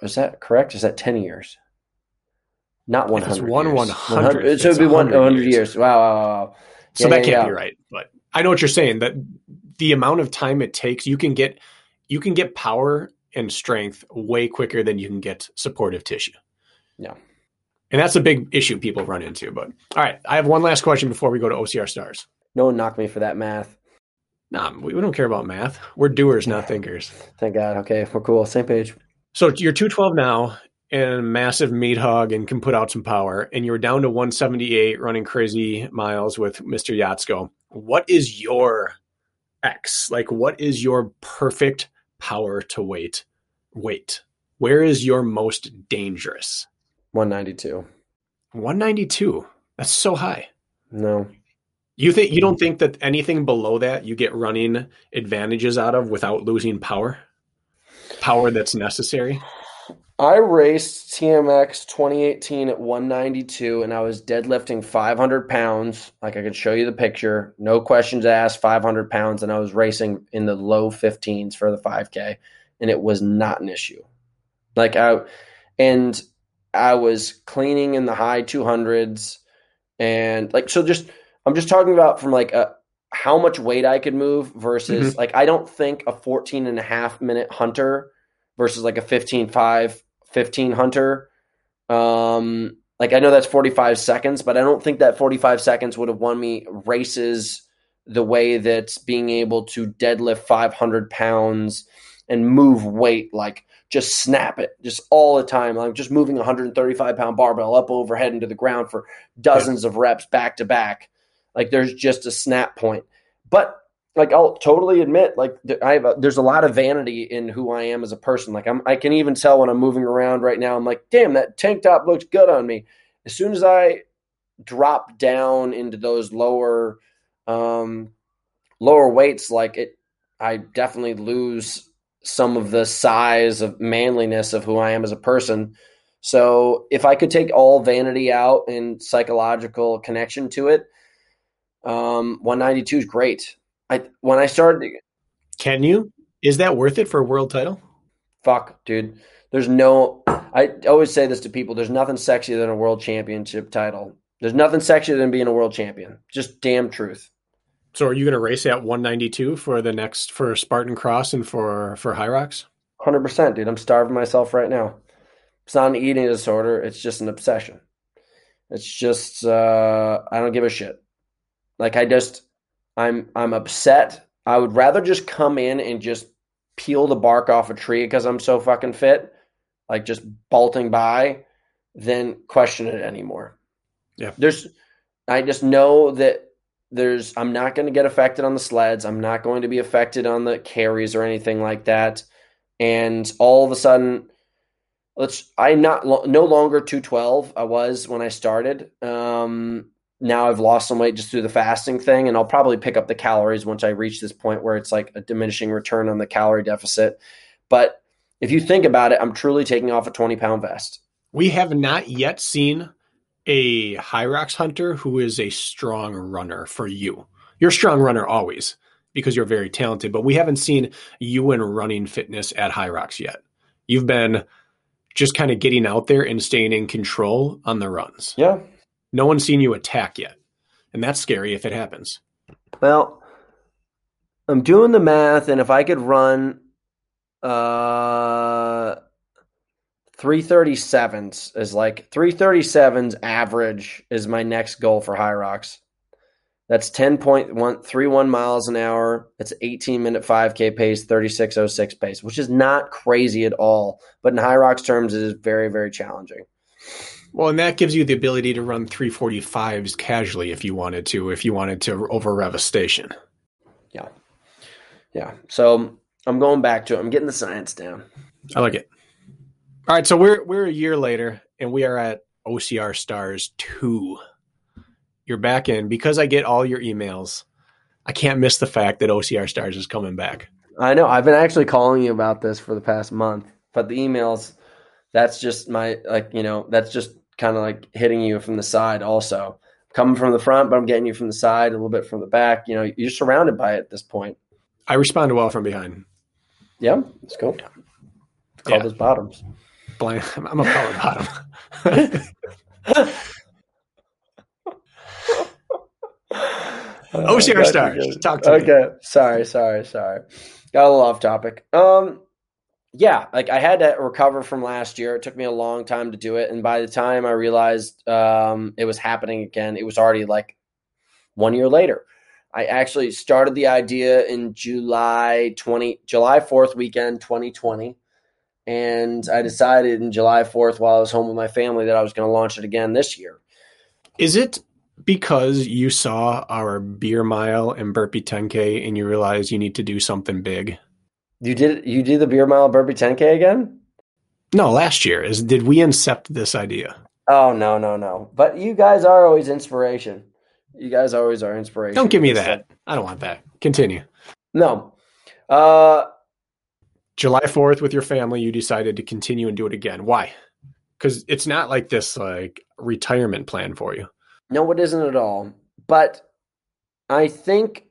is that correct? Is that ten years? Not one
If it's
hundred.
one
years.
100th,
So It should be
it's
one
100
hundred
years.
years. Wow, wow, wow, wow.
So
Yeah,
that
yeah,
can't
yeah.
be right. But I know what you're saying. That the amount of time it takes, you can get you can get power and strength way quicker than you can get supportive tissue.
Yeah.
And that's a big issue people run into. But all right, I have one last question before we go to OCR stars.
No one knocked me for that math.
Nah, we, we don't care about math. We're doers, not thinkers.
Thank God. Okay, we're cool. Same page.
So you're 212 now and a massive meat hog and can put out some power. And you're down to 178 running crazy miles with Mr. Yatsko. What is your X? Like, what is your perfect power to weight? Weight. Where is your most dangerous?
192.
192. That's so high.
No.
You think you don't think that anything below that you get running advantages out of without losing power? Power that's necessary?
I raced TMX 2018 at 192 and I was deadlifting 500 pounds. Like I could show you the picture. No questions asked, 500 pounds. And I was racing in the low 15s for the 5K and it was not an issue. Like I, and I was cleaning in the high 200s and like, so just, I'm just talking about from like a, how much weight I could move versus mm-hmm. like, I don't think a 14 and a half minute hunter versus like a 15 5 15 hunter. Um like i know that's 45 seconds but i don't think that 45 seconds would have won me races the way that being able to deadlift 500 pounds and move weight like just snap it just all the time like just moving 135 pound barbell up overhead into the ground for dozens of reps back to back. Like there's just a snap point. But like I'll totally admit, like I have a, there's a lot of vanity in who I am as a person. Like I'm, I can even tell when I'm moving around right now. I'm like, damn, that tank top looks good on me. As soon as I drop down into those lower, um, lower weights, like it, I definitely lose some of the size of manliness of who I am as a person. So if I could take all vanity out and psychological connection to it, um, 192 is great. I when I started,
Can you? Is that worth it for a world title?
fuck, dude. There's no. I always say this to people. There's nothing sexier than a world championship title. There's nothing sexier than being a world champion. Just damn truth.
So are you going to race at 192 for the next for Spartan Cross and for for Hyrox?
Hundred percent, dude. I'm starving myself right now. It's not an eating disorder. It's just an obsession. It's just uh, I don't give a shit. Like I just I'm I'm upset. I would rather just come in and just peel the bark off a tree because I'm so fucking fit, like just bolting by, than question it anymore.
Yeah.
There's I just know that there's I'm not going to get affected on the sleds. I'm not going to be affected on the carries or anything like that. And all of a sudden, let's I'm not no longer 212. I was when I started. Um, now I've lost some weight just through the fasting thing, and I'll probably pick up the calories once I reach this point where it's like a diminishing return on the calorie deficit. But if you think about it, I'm truly taking off a 20 pound vest.
We have not yet seen a Rocks hunter who is a strong runner for you. You're a strong runner always because you're very talented, but we haven't seen you in running fitness at Rocks yet. You've been just kind of getting out there and staying in control on the runs.
Yeah.
No one's seen you attack yet. And that's scary if it happens.
Well, I'm doing the math, and if I could run uh 337s is like 337s average is my next goal for Hyrox. That's 10.131 miles an hour. It's 18 minute 5K pace, 3606 pace, which is not crazy at all. But in Hyrox terms, it is very, very challenging.
Well, and that gives you the ability to run 345s casually if you wanted to, if you wanted to over rev a station.
Yeah. Yeah. So I'm going back to it. I'm getting the science down.
I like it. All right, so we're we're a year later and we are at OCR Stars 2. You're back in because I get all your emails. I can't miss the fact that OCR Stars is coming back.
I know. I've been actually calling you about this for the past month, but the emails, that's just my, like, you know, that's just kind of like hitting you from the side also. Coming from the front, but I'm getting you from the side, a little bit from the back. You know, you're surrounded by it at this point.
I responded well from behind.
Yeah, let's go. Call
Yeah.
those bottoms.
Blind, I'm a power bottom. OCR Stars, talk to me.
okay. Sorry, sorry, sorry. Got a little off topic. Um, yeah, like I had to recover from last year. It took me a long time to do it, and by the time I realized um, it was happening again, it was already like one year later. I actually started the idea in July twenty, July fourth weekend, twenty twenty, and I decided in July fourth while I was home with my family that I was going to launch it again this year.
Is it because you saw our beer mile and burpee 10K and you realized you need to do something big?
You did you did the beer mile burpee ten k again?
No, last year. Is did we incept this idea?
Oh no no no! But you guys are always inspiration. You guys always are inspiration.
Don't give me that. I don't want that. Continue.
No. Uh,
July 4th with your family, you decided to continue and do it again. Why? Because it's not like this like retirement plan for you.
no, it isn't at all. But I think,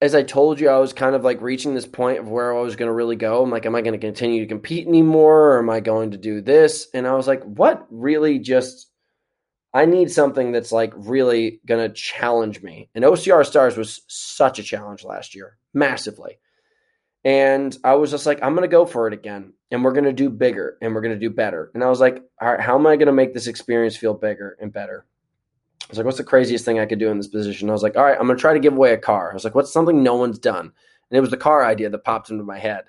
as I told you, I was kind of like reaching this point of where I was going to really go. I'm like, am I going to continue to compete anymore? Or am I going to do this? And I was like, what really just. I need something that's like really going to challenge me. And OCR Stars was such a challenge last year, massively. And I was just like, I'm going to go for it again. And we're going to do bigger and we're going to do better. And I was like, all right, how am I going to make this experience feel bigger and better? I was like, what's the craziest thing I could do in this position? I was like, all right, I'm going to try to give away a car. I was like, what's something no one's done? And it was the car idea that popped into my head.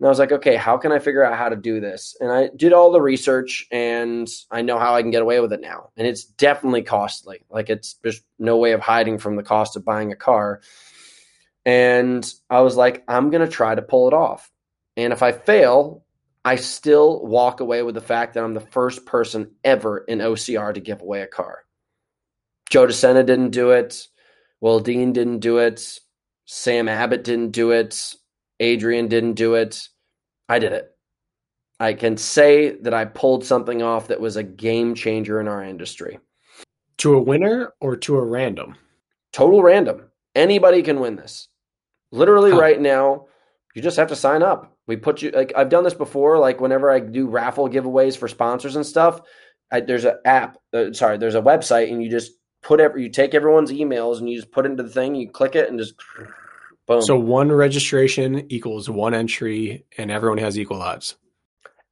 And I was like, okay, how can I figure out how to do this? And I did all the research and I know how I can get away with it now. And it's definitely costly. Like it's there's no way of hiding from the cost of buying a car. And I was like, I'm going to try to pull it off. And if I fail, I still walk away with the fact that I'm the first person ever in OCR to give away a car. Joe DeSena didn't do it. Will Dean didn't do it. Sam Abbott didn't do it. Adrian didn't do it. I did it. I can say that I pulled something off that was a game changer in our industry.
To a winner or to a random?
Total random. Anybody can win this. Literally
Huh.
right now, you just have to sign up. We put you like I've done this before. Like whenever I do raffle giveaways for sponsors and stuff, I, there's an app. Uh, sorry, there's a website, and you just put every you take everyone's emails and you just put it into the thing. You click it and just boom.
So one registration equals one entry, and everyone has equal odds.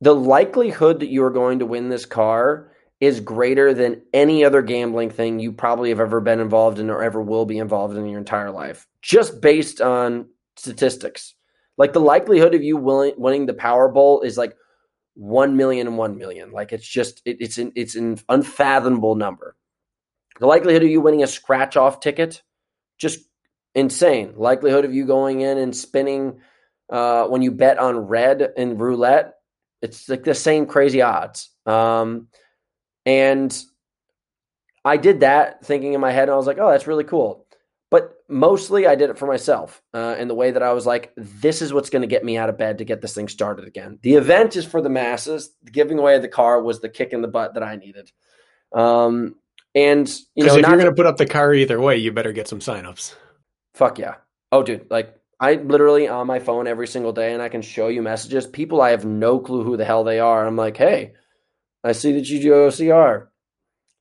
the likelihood that you are going to win this car is greater than any other gambling thing you probably have ever been involved in or ever will be involved in your entire life, just based on statistics. Like the likelihood of you willing, winning the Powerball is like one million and one million. Like it's just it, it's an it's an unfathomable number. The likelihood of you winning a scratch off ticket, just insane. Likelihood of you going in and spinning uh, when you bet on red in roulette, it's like the same crazy odds. Um, and I did that thinking in my head, and I was like, oh, that's really cool. But mostly I did it for myself uh, in the way that I was like, this is what's going to get me out of bed to get this thing started again. The event is for the masses. The giving away the car was the kick in the butt that I needed. Um, and, you know,
if
not
you're going to put up the car either way, you better get some signups.
Fuck yeah. Oh, dude, like I literally on my phone every single day and I can show you messages. People I have no clue who the hell they are. I'm like, hey, I see that you do OCR.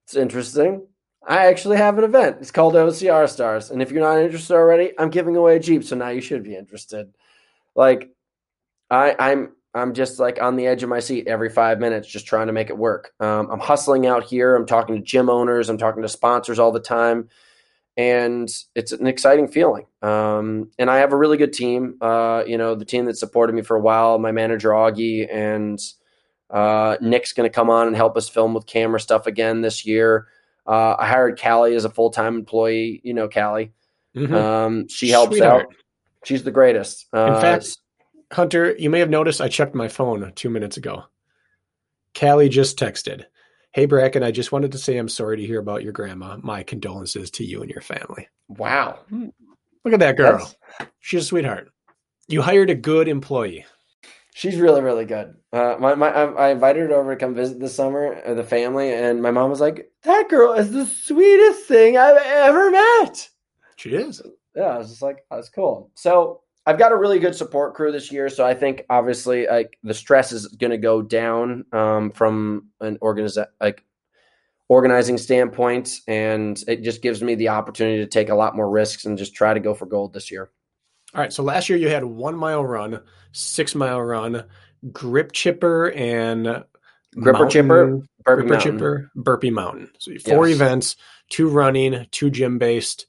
It's interesting. I actually have an event. It's called OCR Stars. And if you're not interested already, I'm giving away a Jeep, so now you should be interested. Like I I'm I'm just like on the edge of my seat every five minutes, just trying to make it work. Um, I'm hustling out here. I'm talking to gym owners. I'm talking to sponsors all the time and it's an exciting feeling. Um, and I have a really good team. Uh, you know, the team that supported me for a while, my manager Augie and uh, Nick's going to come on and help us film with camera stuff again this year. Uh, I hired Callie as a full time employee. You know, Callie.
Mhm.
Um, she helps
Sweetheart.
out. She's the greatest. Uh,
fact- Hunter, you may have noticed I checked my phone two minutes ago. Callie just texted. Hey, Brakken, I just wanted to say I'm sorry to hear about your grandma. My condolences to you and your family.
wow,
Look at that girl.
That's-
She's a sweetheart. You hired a good employee.
She's really, really good. Uh, my, my, I, I invited her over to come visit this summer, uh, the family, and my mom was like, "That girl is the sweetest thing I've ever met."
She is.
yeah, I was just like, oh, that's cool. So I've got a really good support crew this year. So I think obviously like the stress is going to go down um, from an organiz- like organizing standpoint, and it just gives me the opportunity to take a lot more risks and just try to go for gold this year.
All right. So last year you had one mile run, six mile run, grip chipper, and
Gripper chipper, Burpee
gripper
Mountain.
chipper, burpee mountain. So four
Yes.
events, two running, two gym based,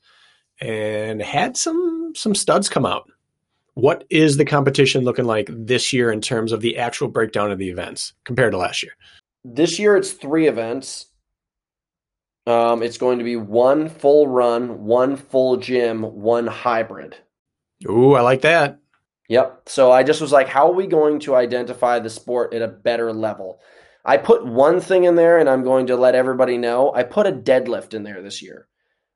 and had some some studs come out. What is the competition looking like this year in terms of the actual breakdown of the events compared to last year?
This year it's three events. Um, it's going to be one full run, one full gym, one hybrid.
Ooh, I like that.
Yep. So I just was like, how are we going to identify the sport at a better level? I put one thing in there and I'm going to let everybody know. I put a deadlift in there this year.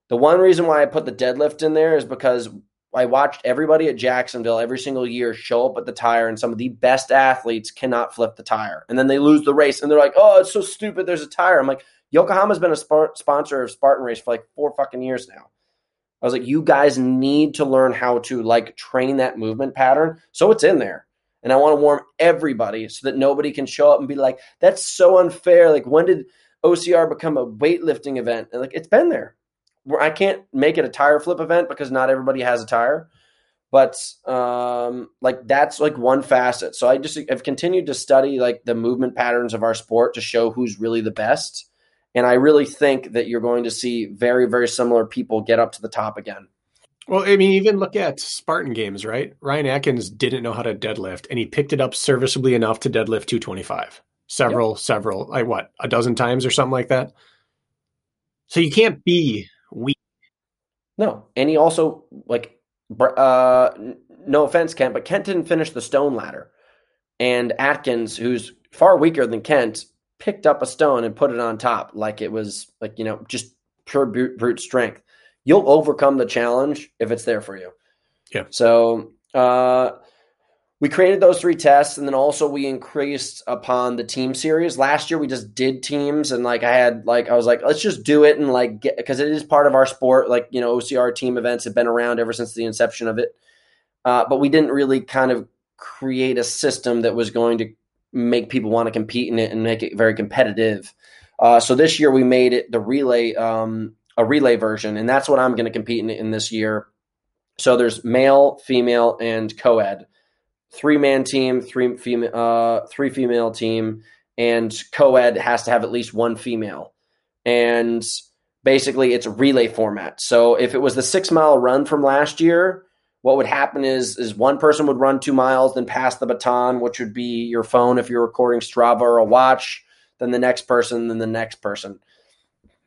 The one reason why I put the deadlift in there is because I watched everybody at Jacksonville every single year show up at the tire, and some of the best athletes cannot flip the tire. And then they lose the race and they're like, oh, it's so stupid. There's a tire. I'm like, Yokohama's been a spar- sponsor of Spartan Race for like four fucking years now. I was like, you guys need to learn how to like train that movement pattern. So it's in there. And I want to warn everybody so that nobody can show up and be like, that's so unfair. Like, when did OCR become a weightlifting event? And like, it's been there. I can't make it a tire flip event because not everybody has a tire. But um, like that's like one facet. So I just I've continued to study like the movement patterns of our sport to show who's really the best. And I really think that you're going to see very, very similar people get up to the top again.
Well, I mean, even look at Spartan games, right? Ryan Atkins didn't know how to deadlift, and he picked it up serviceably enough to deadlift 225. Several, several, like what, a dozen times or something like that. So you can't be.
No, and he also like, uh, no offense, Kent, but Kent didn't finish the stone ladder, and Atkins, who's far weaker than Kent, picked up a stone and put it on top like it was like you know just pure brute, brute strength. you'll overcome the challenge if it's there for you.
Yeah.
So uh, we created those three tests, and then also we increased upon the team series. Last year we just did teams, and like I had like I was like, let's just do it and like get because it is part of our sport. Like you know, OCR team events have been around ever since the inception of it, uh, but we didn't really kind of create a system that was going to make people want to compete in it and make it very competitive. Uh, so this year we made it the relay, um, a relay version, and that's what I'm going to compete in, in this year. So there's male, female, and co-ed, three man team, three female, uh, three female team, and co-ed has to have at least one female, and basically it's a relay format. So if it was the six mile run from last year, what would happen is is one person would run two miles, then pass the baton, which would be your phone if you're recording Strava or a watch, then the next person, then the next person.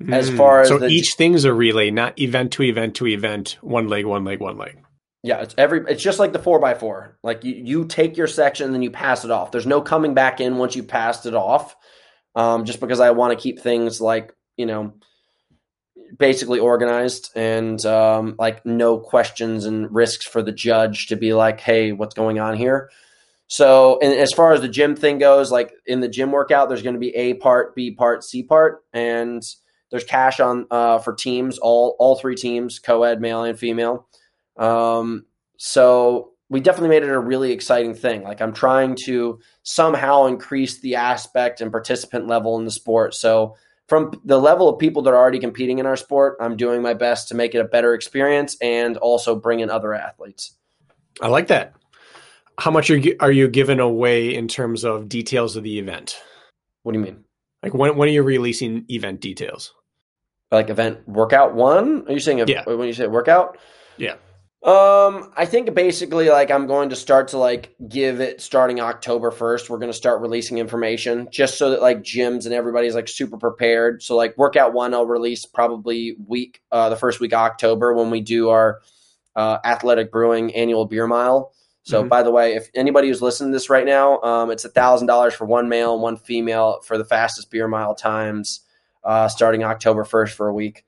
As
Hmm.
far as
so
the-
each thing's a relay, not event to event to event, one leg, one leg, one leg.
Yeah, it's every it's just like the four by four. Like you, you take your section and then you pass it off. There's no coming back in once you passed it off. Um, just because I want to keep things like, you know, basically organized and um, like no questions and risks for the judge to be like, hey, what's going on here? So, and as far as the gym thing goes, like in the gym workout, there's going to be A part, B part, C part, and there's cash on uh, for teams, all all three teams, co-ed, male and female. Um, so we definitely made it a really exciting thing. Like I'm trying to somehow increase the aspect and participant level in the sport. So from the level of people that are already competing in our sport, I'm doing my best to make it a better experience and also bring in other athletes.
I like that. How much are you, are you giving away in terms of details of the event?
What do you mean?
Like when when are you releasing event details?
Like event workout one? Are you saying a,
Yeah.
when you say workout?
Yeah.
Um, I think basically like I'm going to start to like give it starting October 1st. We're going to start releasing information just so that like gyms and everybody's like super prepared. So like workout one, I'll release probably week, uh, the first week of October when we do our, uh, athletic brewing annual beer mile. So
Mhm.
by the way, if anybody who's listening to this right now, um, it's a thousand dollars for one male and one female for the fastest beer mile times, uh, starting October 1st for a week.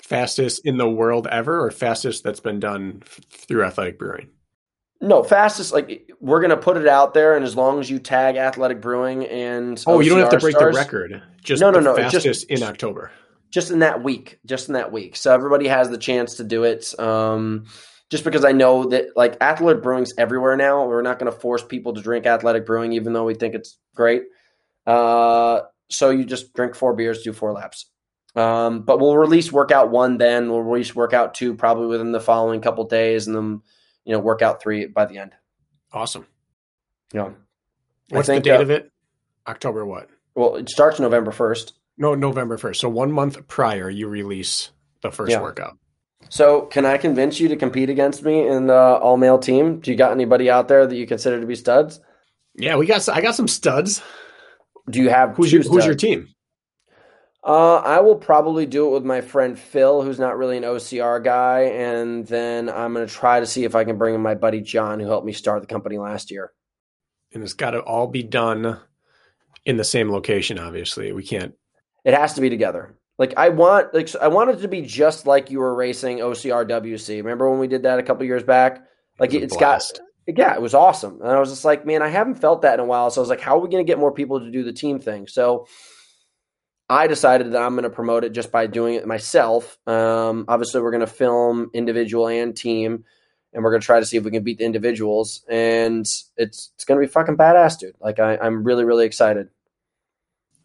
Fastest in the world ever, or fastest that's been done f- through athletic brewing?
No, fastest. Like we're gonna put it out there, and as long as you tag Athletic Brewing and
Oh, you don't have to break
stars,
the record. Just
No, no, no, it's just-
fastest in October.
just in that week, just in that week. So everybody has the chance to do it. Um, just because I know that like Athletic Brewing's everywhere now, we're not going to force people to drink Athletic Brewing, even though we think it's great. Uh, so you just drink four beers, do four laps. Um, but we'll release workout one, then we'll release workout two probably within the following couple days, and then you know workout three by the end.
Awesome.
Yeah.
What's the date
uh,
of it? October what?
Well, it starts November first.
No, November first. So one month prior, you release the first
Yeah.
workout.
So, can I convince you to compete against me in the all male team? Do you got anybody out there that you consider to be studs?
Yeah, we got. I got some studs.
Do you have
Who's your Who's your team?
Uh, I will probably do it with my friend Phil, who's not really an OCR guy, and then I'm going to try to see if I can bring in my buddy John, who helped me start the company last year.
And it's got to all be done in the same location. Obviously, we can't.
It has to be together. Like I want, like I want it to be just like you were racing OCR WC. Remember when we did that a couple years back? Like
It
it's got yeah, it was awesome. And I was just like, man, I haven't felt that in a while. So I was like, how are we going to get more people to do the team thing? So I decided that I'm going to promote it just by doing it myself. Um, obviously, we're going to film individual and team, and we're going to try to see if we can beat the individuals. And it's it's going to be fucking badass, dude. Like I, I'm really really excited.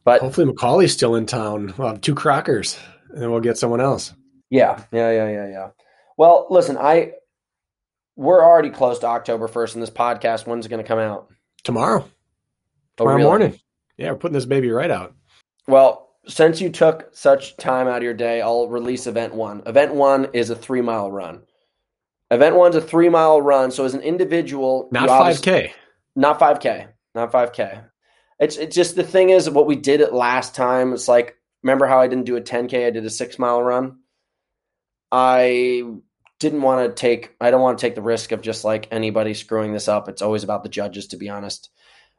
But
Hopefully, Macaulay's still in town. We'll have two Krakers, and then we'll get someone else.
Yeah, yeah, yeah, yeah, yeah. Well, listen, I we're already close to October first, and this podcast when's it going to come out?
Tomorrow,
Oh,
tomorrow
really?
morning. Yeah, we're putting this baby right out.
Well, since you took such time out of your day, I'll release event one. Event one is a three mile run. Event one's a three mile run. So as an individual,
Not five k,
not five k, not five k. It's it's just the thing is what we did it last time. It's like remember how I didn't do a ten k? I did a six mile run. I didn't want to take. I don't want to take the risk of just like anybody screwing this up. It's always about the judges, to be honest.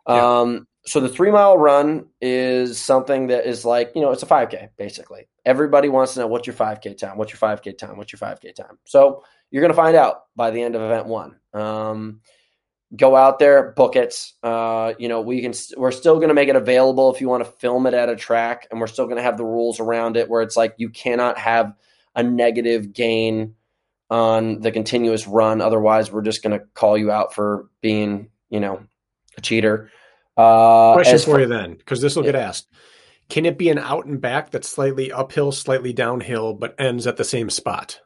Yeah.
Um, so the three mile run is something that is like you know it's a five k basically. everybody wants to know what's your 5K time, what's your 5K time, what's your 5K time. So you're going to find out by the end of event one. Um, go out there, book it. Uh, you know, we can. We're still going to make it available if you want to film it at a track, and we're still going to have the rules around it where it's like you cannot have a negative gain on the continuous run. Otherwise, we're just going to call you out for being, you know, a cheater.
Uh, Question for, you then, because this will get asked. Can it be an out and back that's slightly uphill, slightly downhill, but ends at the same spot?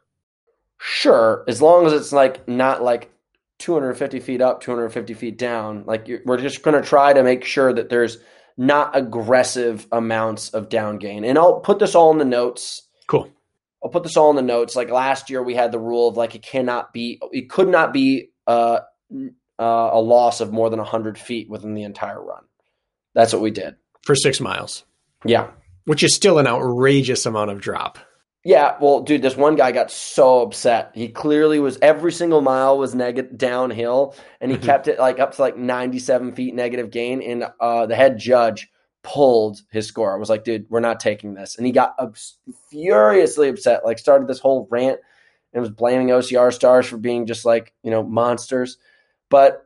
Sure, as long as it's like not like 250 feet up, 250 feet down. Like we're just going to try to make sure that there's not aggressive amounts of down gain. And I'll put this all in the notes.
Cool.
I'll put this all in the notes. Like last year, we had the rule of like it cannot be, it could not be uh, uh, a loss of more than 100 feet within the entire run. That's what we did
for six miles.
Yeah.
Which is still an outrageous amount of drop.
Yeah, well, dude, this one guy got so upset. He clearly was every single mile was negative downhill, and he mm-hmm. kept it like up to like ninety-seven feet negative gain. And uh, the head judge pulled his score. I was like, dude, we're not taking this. And he got furiously upset. Like, started this whole rant and was blaming OCR stars for being just like you know monsters. But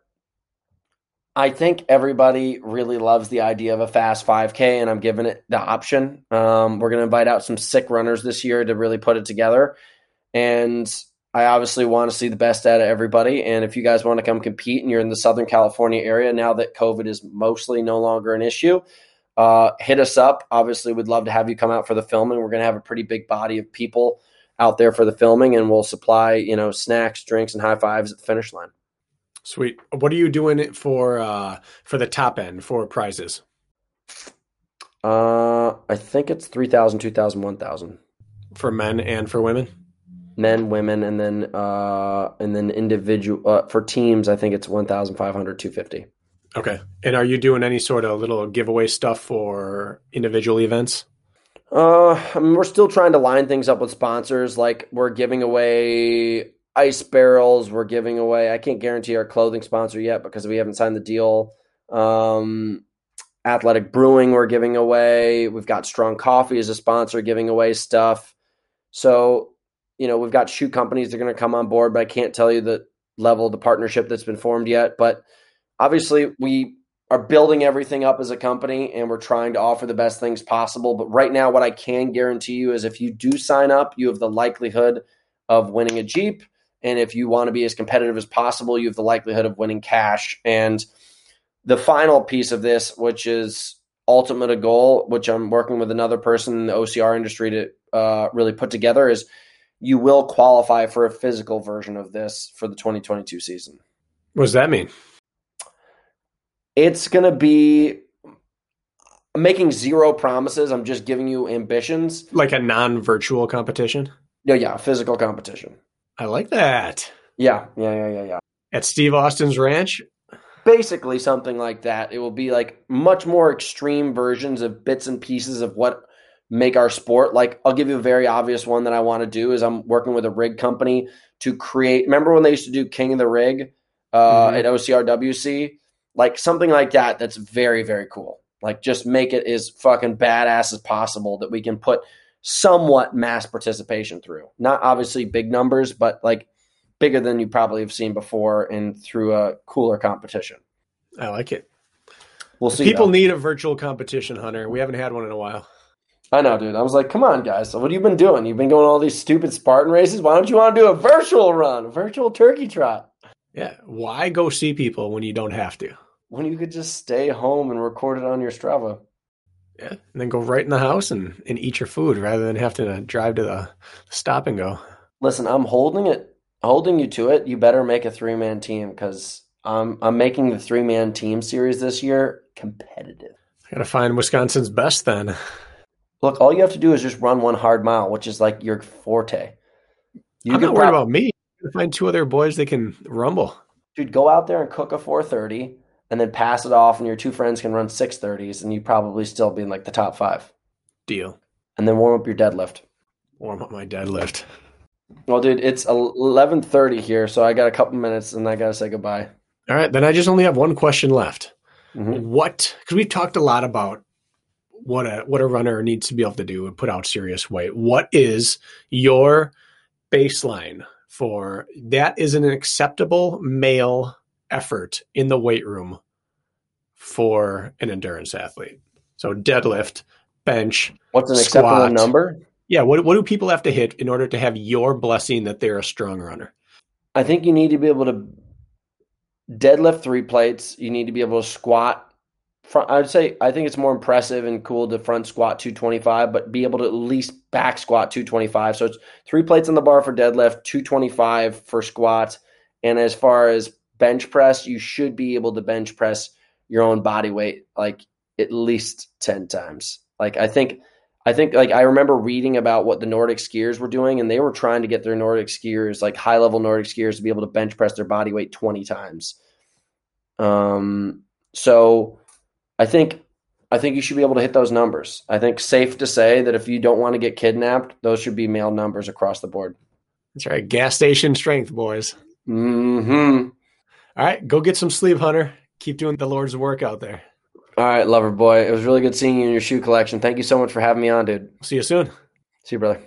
I think everybody really loves the idea of a fast 5K, and I'm giving it the option. Um, we're going to invite out some sick runners this year to really put it together. And I obviously want to see the best out of everybody. And if you guys want to come compete and you're in the Southern California area now that COVID is mostly no longer an issue, uh, hit us up. Obviously, we'd love to have you come out for the filming. We're going to have a pretty big body of people out there for the filming, and we'll supply you know snacks, drinks, and high fives at the finish line.
Sweet. What are you doing for uh for the top end for prizes?
Uh I think it's 3000, 2000, 1000
for men and for women.
Men, women and then uh and then individual uh, for teams I think it's 1500 250.
Okay. And are you doing any sort of little giveaway stuff for individual events?
Uh, I mean, we're still trying to line things up with sponsors. Like we're giving away ice barrels we're giving away. I can't guarantee our clothing sponsor yet because we haven't signed the deal. Um, Athletic Brewing we're giving away. We've got Strong Coffee as a sponsor giving away stuff. So, you know, we've got shoe companies that are going to come on board, but I can't tell you the level of the partnership that's been formed yet. But obviously, we are building everything up as a company and we're trying to offer the best things possible. But right now, what I can guarantee you is if you do sign up, you have the likelihood of winning a Jeep and if you want to be as competitive as possible, you have the likelihood of winning cash. And the final piece of this, which is ultimate a goal, which I'm working with another person in the OCR industry to uh, really put together, is you will qualify for a physical version of this for the 2022 season.
What does that mean?
It's going to be I'm making zero promises. I'm just giving you ambitions.
Like a non virtual competition?
Yeah, yeah, physical competition.
I like that.
Yeah, yeah, yeah, yeah, yeah.
At Steve Austin's ranch?
Basically, something like that. It will be like much more extreme versions of bits and pieces of what make our sport. Like, I'll give you a very obvious one that I want to do is I'm working with a rig company to create. Remember when they used to do King of the Rig uh, mm-hmm. at OCRWC? Like something like that. That's very, very cool. Like, just make it as fucking badass as possible that we can put somewhat mass participation through. Not obviously big numbers, but like bigger than you probably have seen before and through a cooler competition.
I like it.
We'll see.
People though. need a virtual competition, Hunter. We haven't had one in a while.
I know, dude. I was like, come on, guys. So what have you been doing? You've been going all these stupid Spartan races. Why don't you want to do a virtual run, a virtual turkey trot?
Yeah. Why go see people when you don't have to?
When you could just stay home and record it on your Strava.
Yeah, and then go right in the house and, and eat your food rather than have to drive to the stop and go.
Listen, I'm holding it, holding you to it. You better make a three man team because I'm I'm making the three man team series this year competitive.
I gotta find Wisconsin's best then.
Look, all you have to do is just run one hard mile, which is like your forte.
You I'm not worried about me. Find two other boys they can rumble.
Dude, go out there and cook a 430 and then pass it off, and your two friends can run six thirties, and you probably still be in like the top five.
Deal.
And then warm up your deadlift.
Warm up my deadlift.
Well, dude, it's eleven thirty here, so I got a couple minutes, and I gotta say goodbye.
All right, then I just only have one question left. Mm-hmm. What? Because we've talked a lot about what a what a runner needs to be able to do and put out serious weight. What is your baseline for that is an acceptable male effort in the weight room for an endurance athlete. So deadlift, bench.
What's an
squat.
acceptable number?
Yeah, what what do people have to hit in order to have your blessing that they're a strong runner?
I think you need to be able to deadlift three plates. You need to be able to squat. Front, I would say I think it's more impressive and cool to front squat 225, but be able to at least back squat 225. So it's three plates on the bar for deadlift, 225 for squats. And as far as bench press, you should be able to bench press your own body weight like at least 10 times. Like I think I think like I remember reading about what the Nordic skiers were doing, and they were trying to get their Nordic skiers, like high level Nordic skiers, to be able to bench press their body weight twenty times. Um, so I think I think you should be able to hit those numbers. I think safe to say that if you don't want to get kidnapped, those should be male numbers across the board.
That's right, gas station strength, boys.
Hmm.
All right, go get some sleeve, Hunter. Keep doing the Lord's work out there.
All right, lover boy. It was really good seeing you in your shoe collection. Thank you so much for having me on, dude.
See you soon.
See you, brother.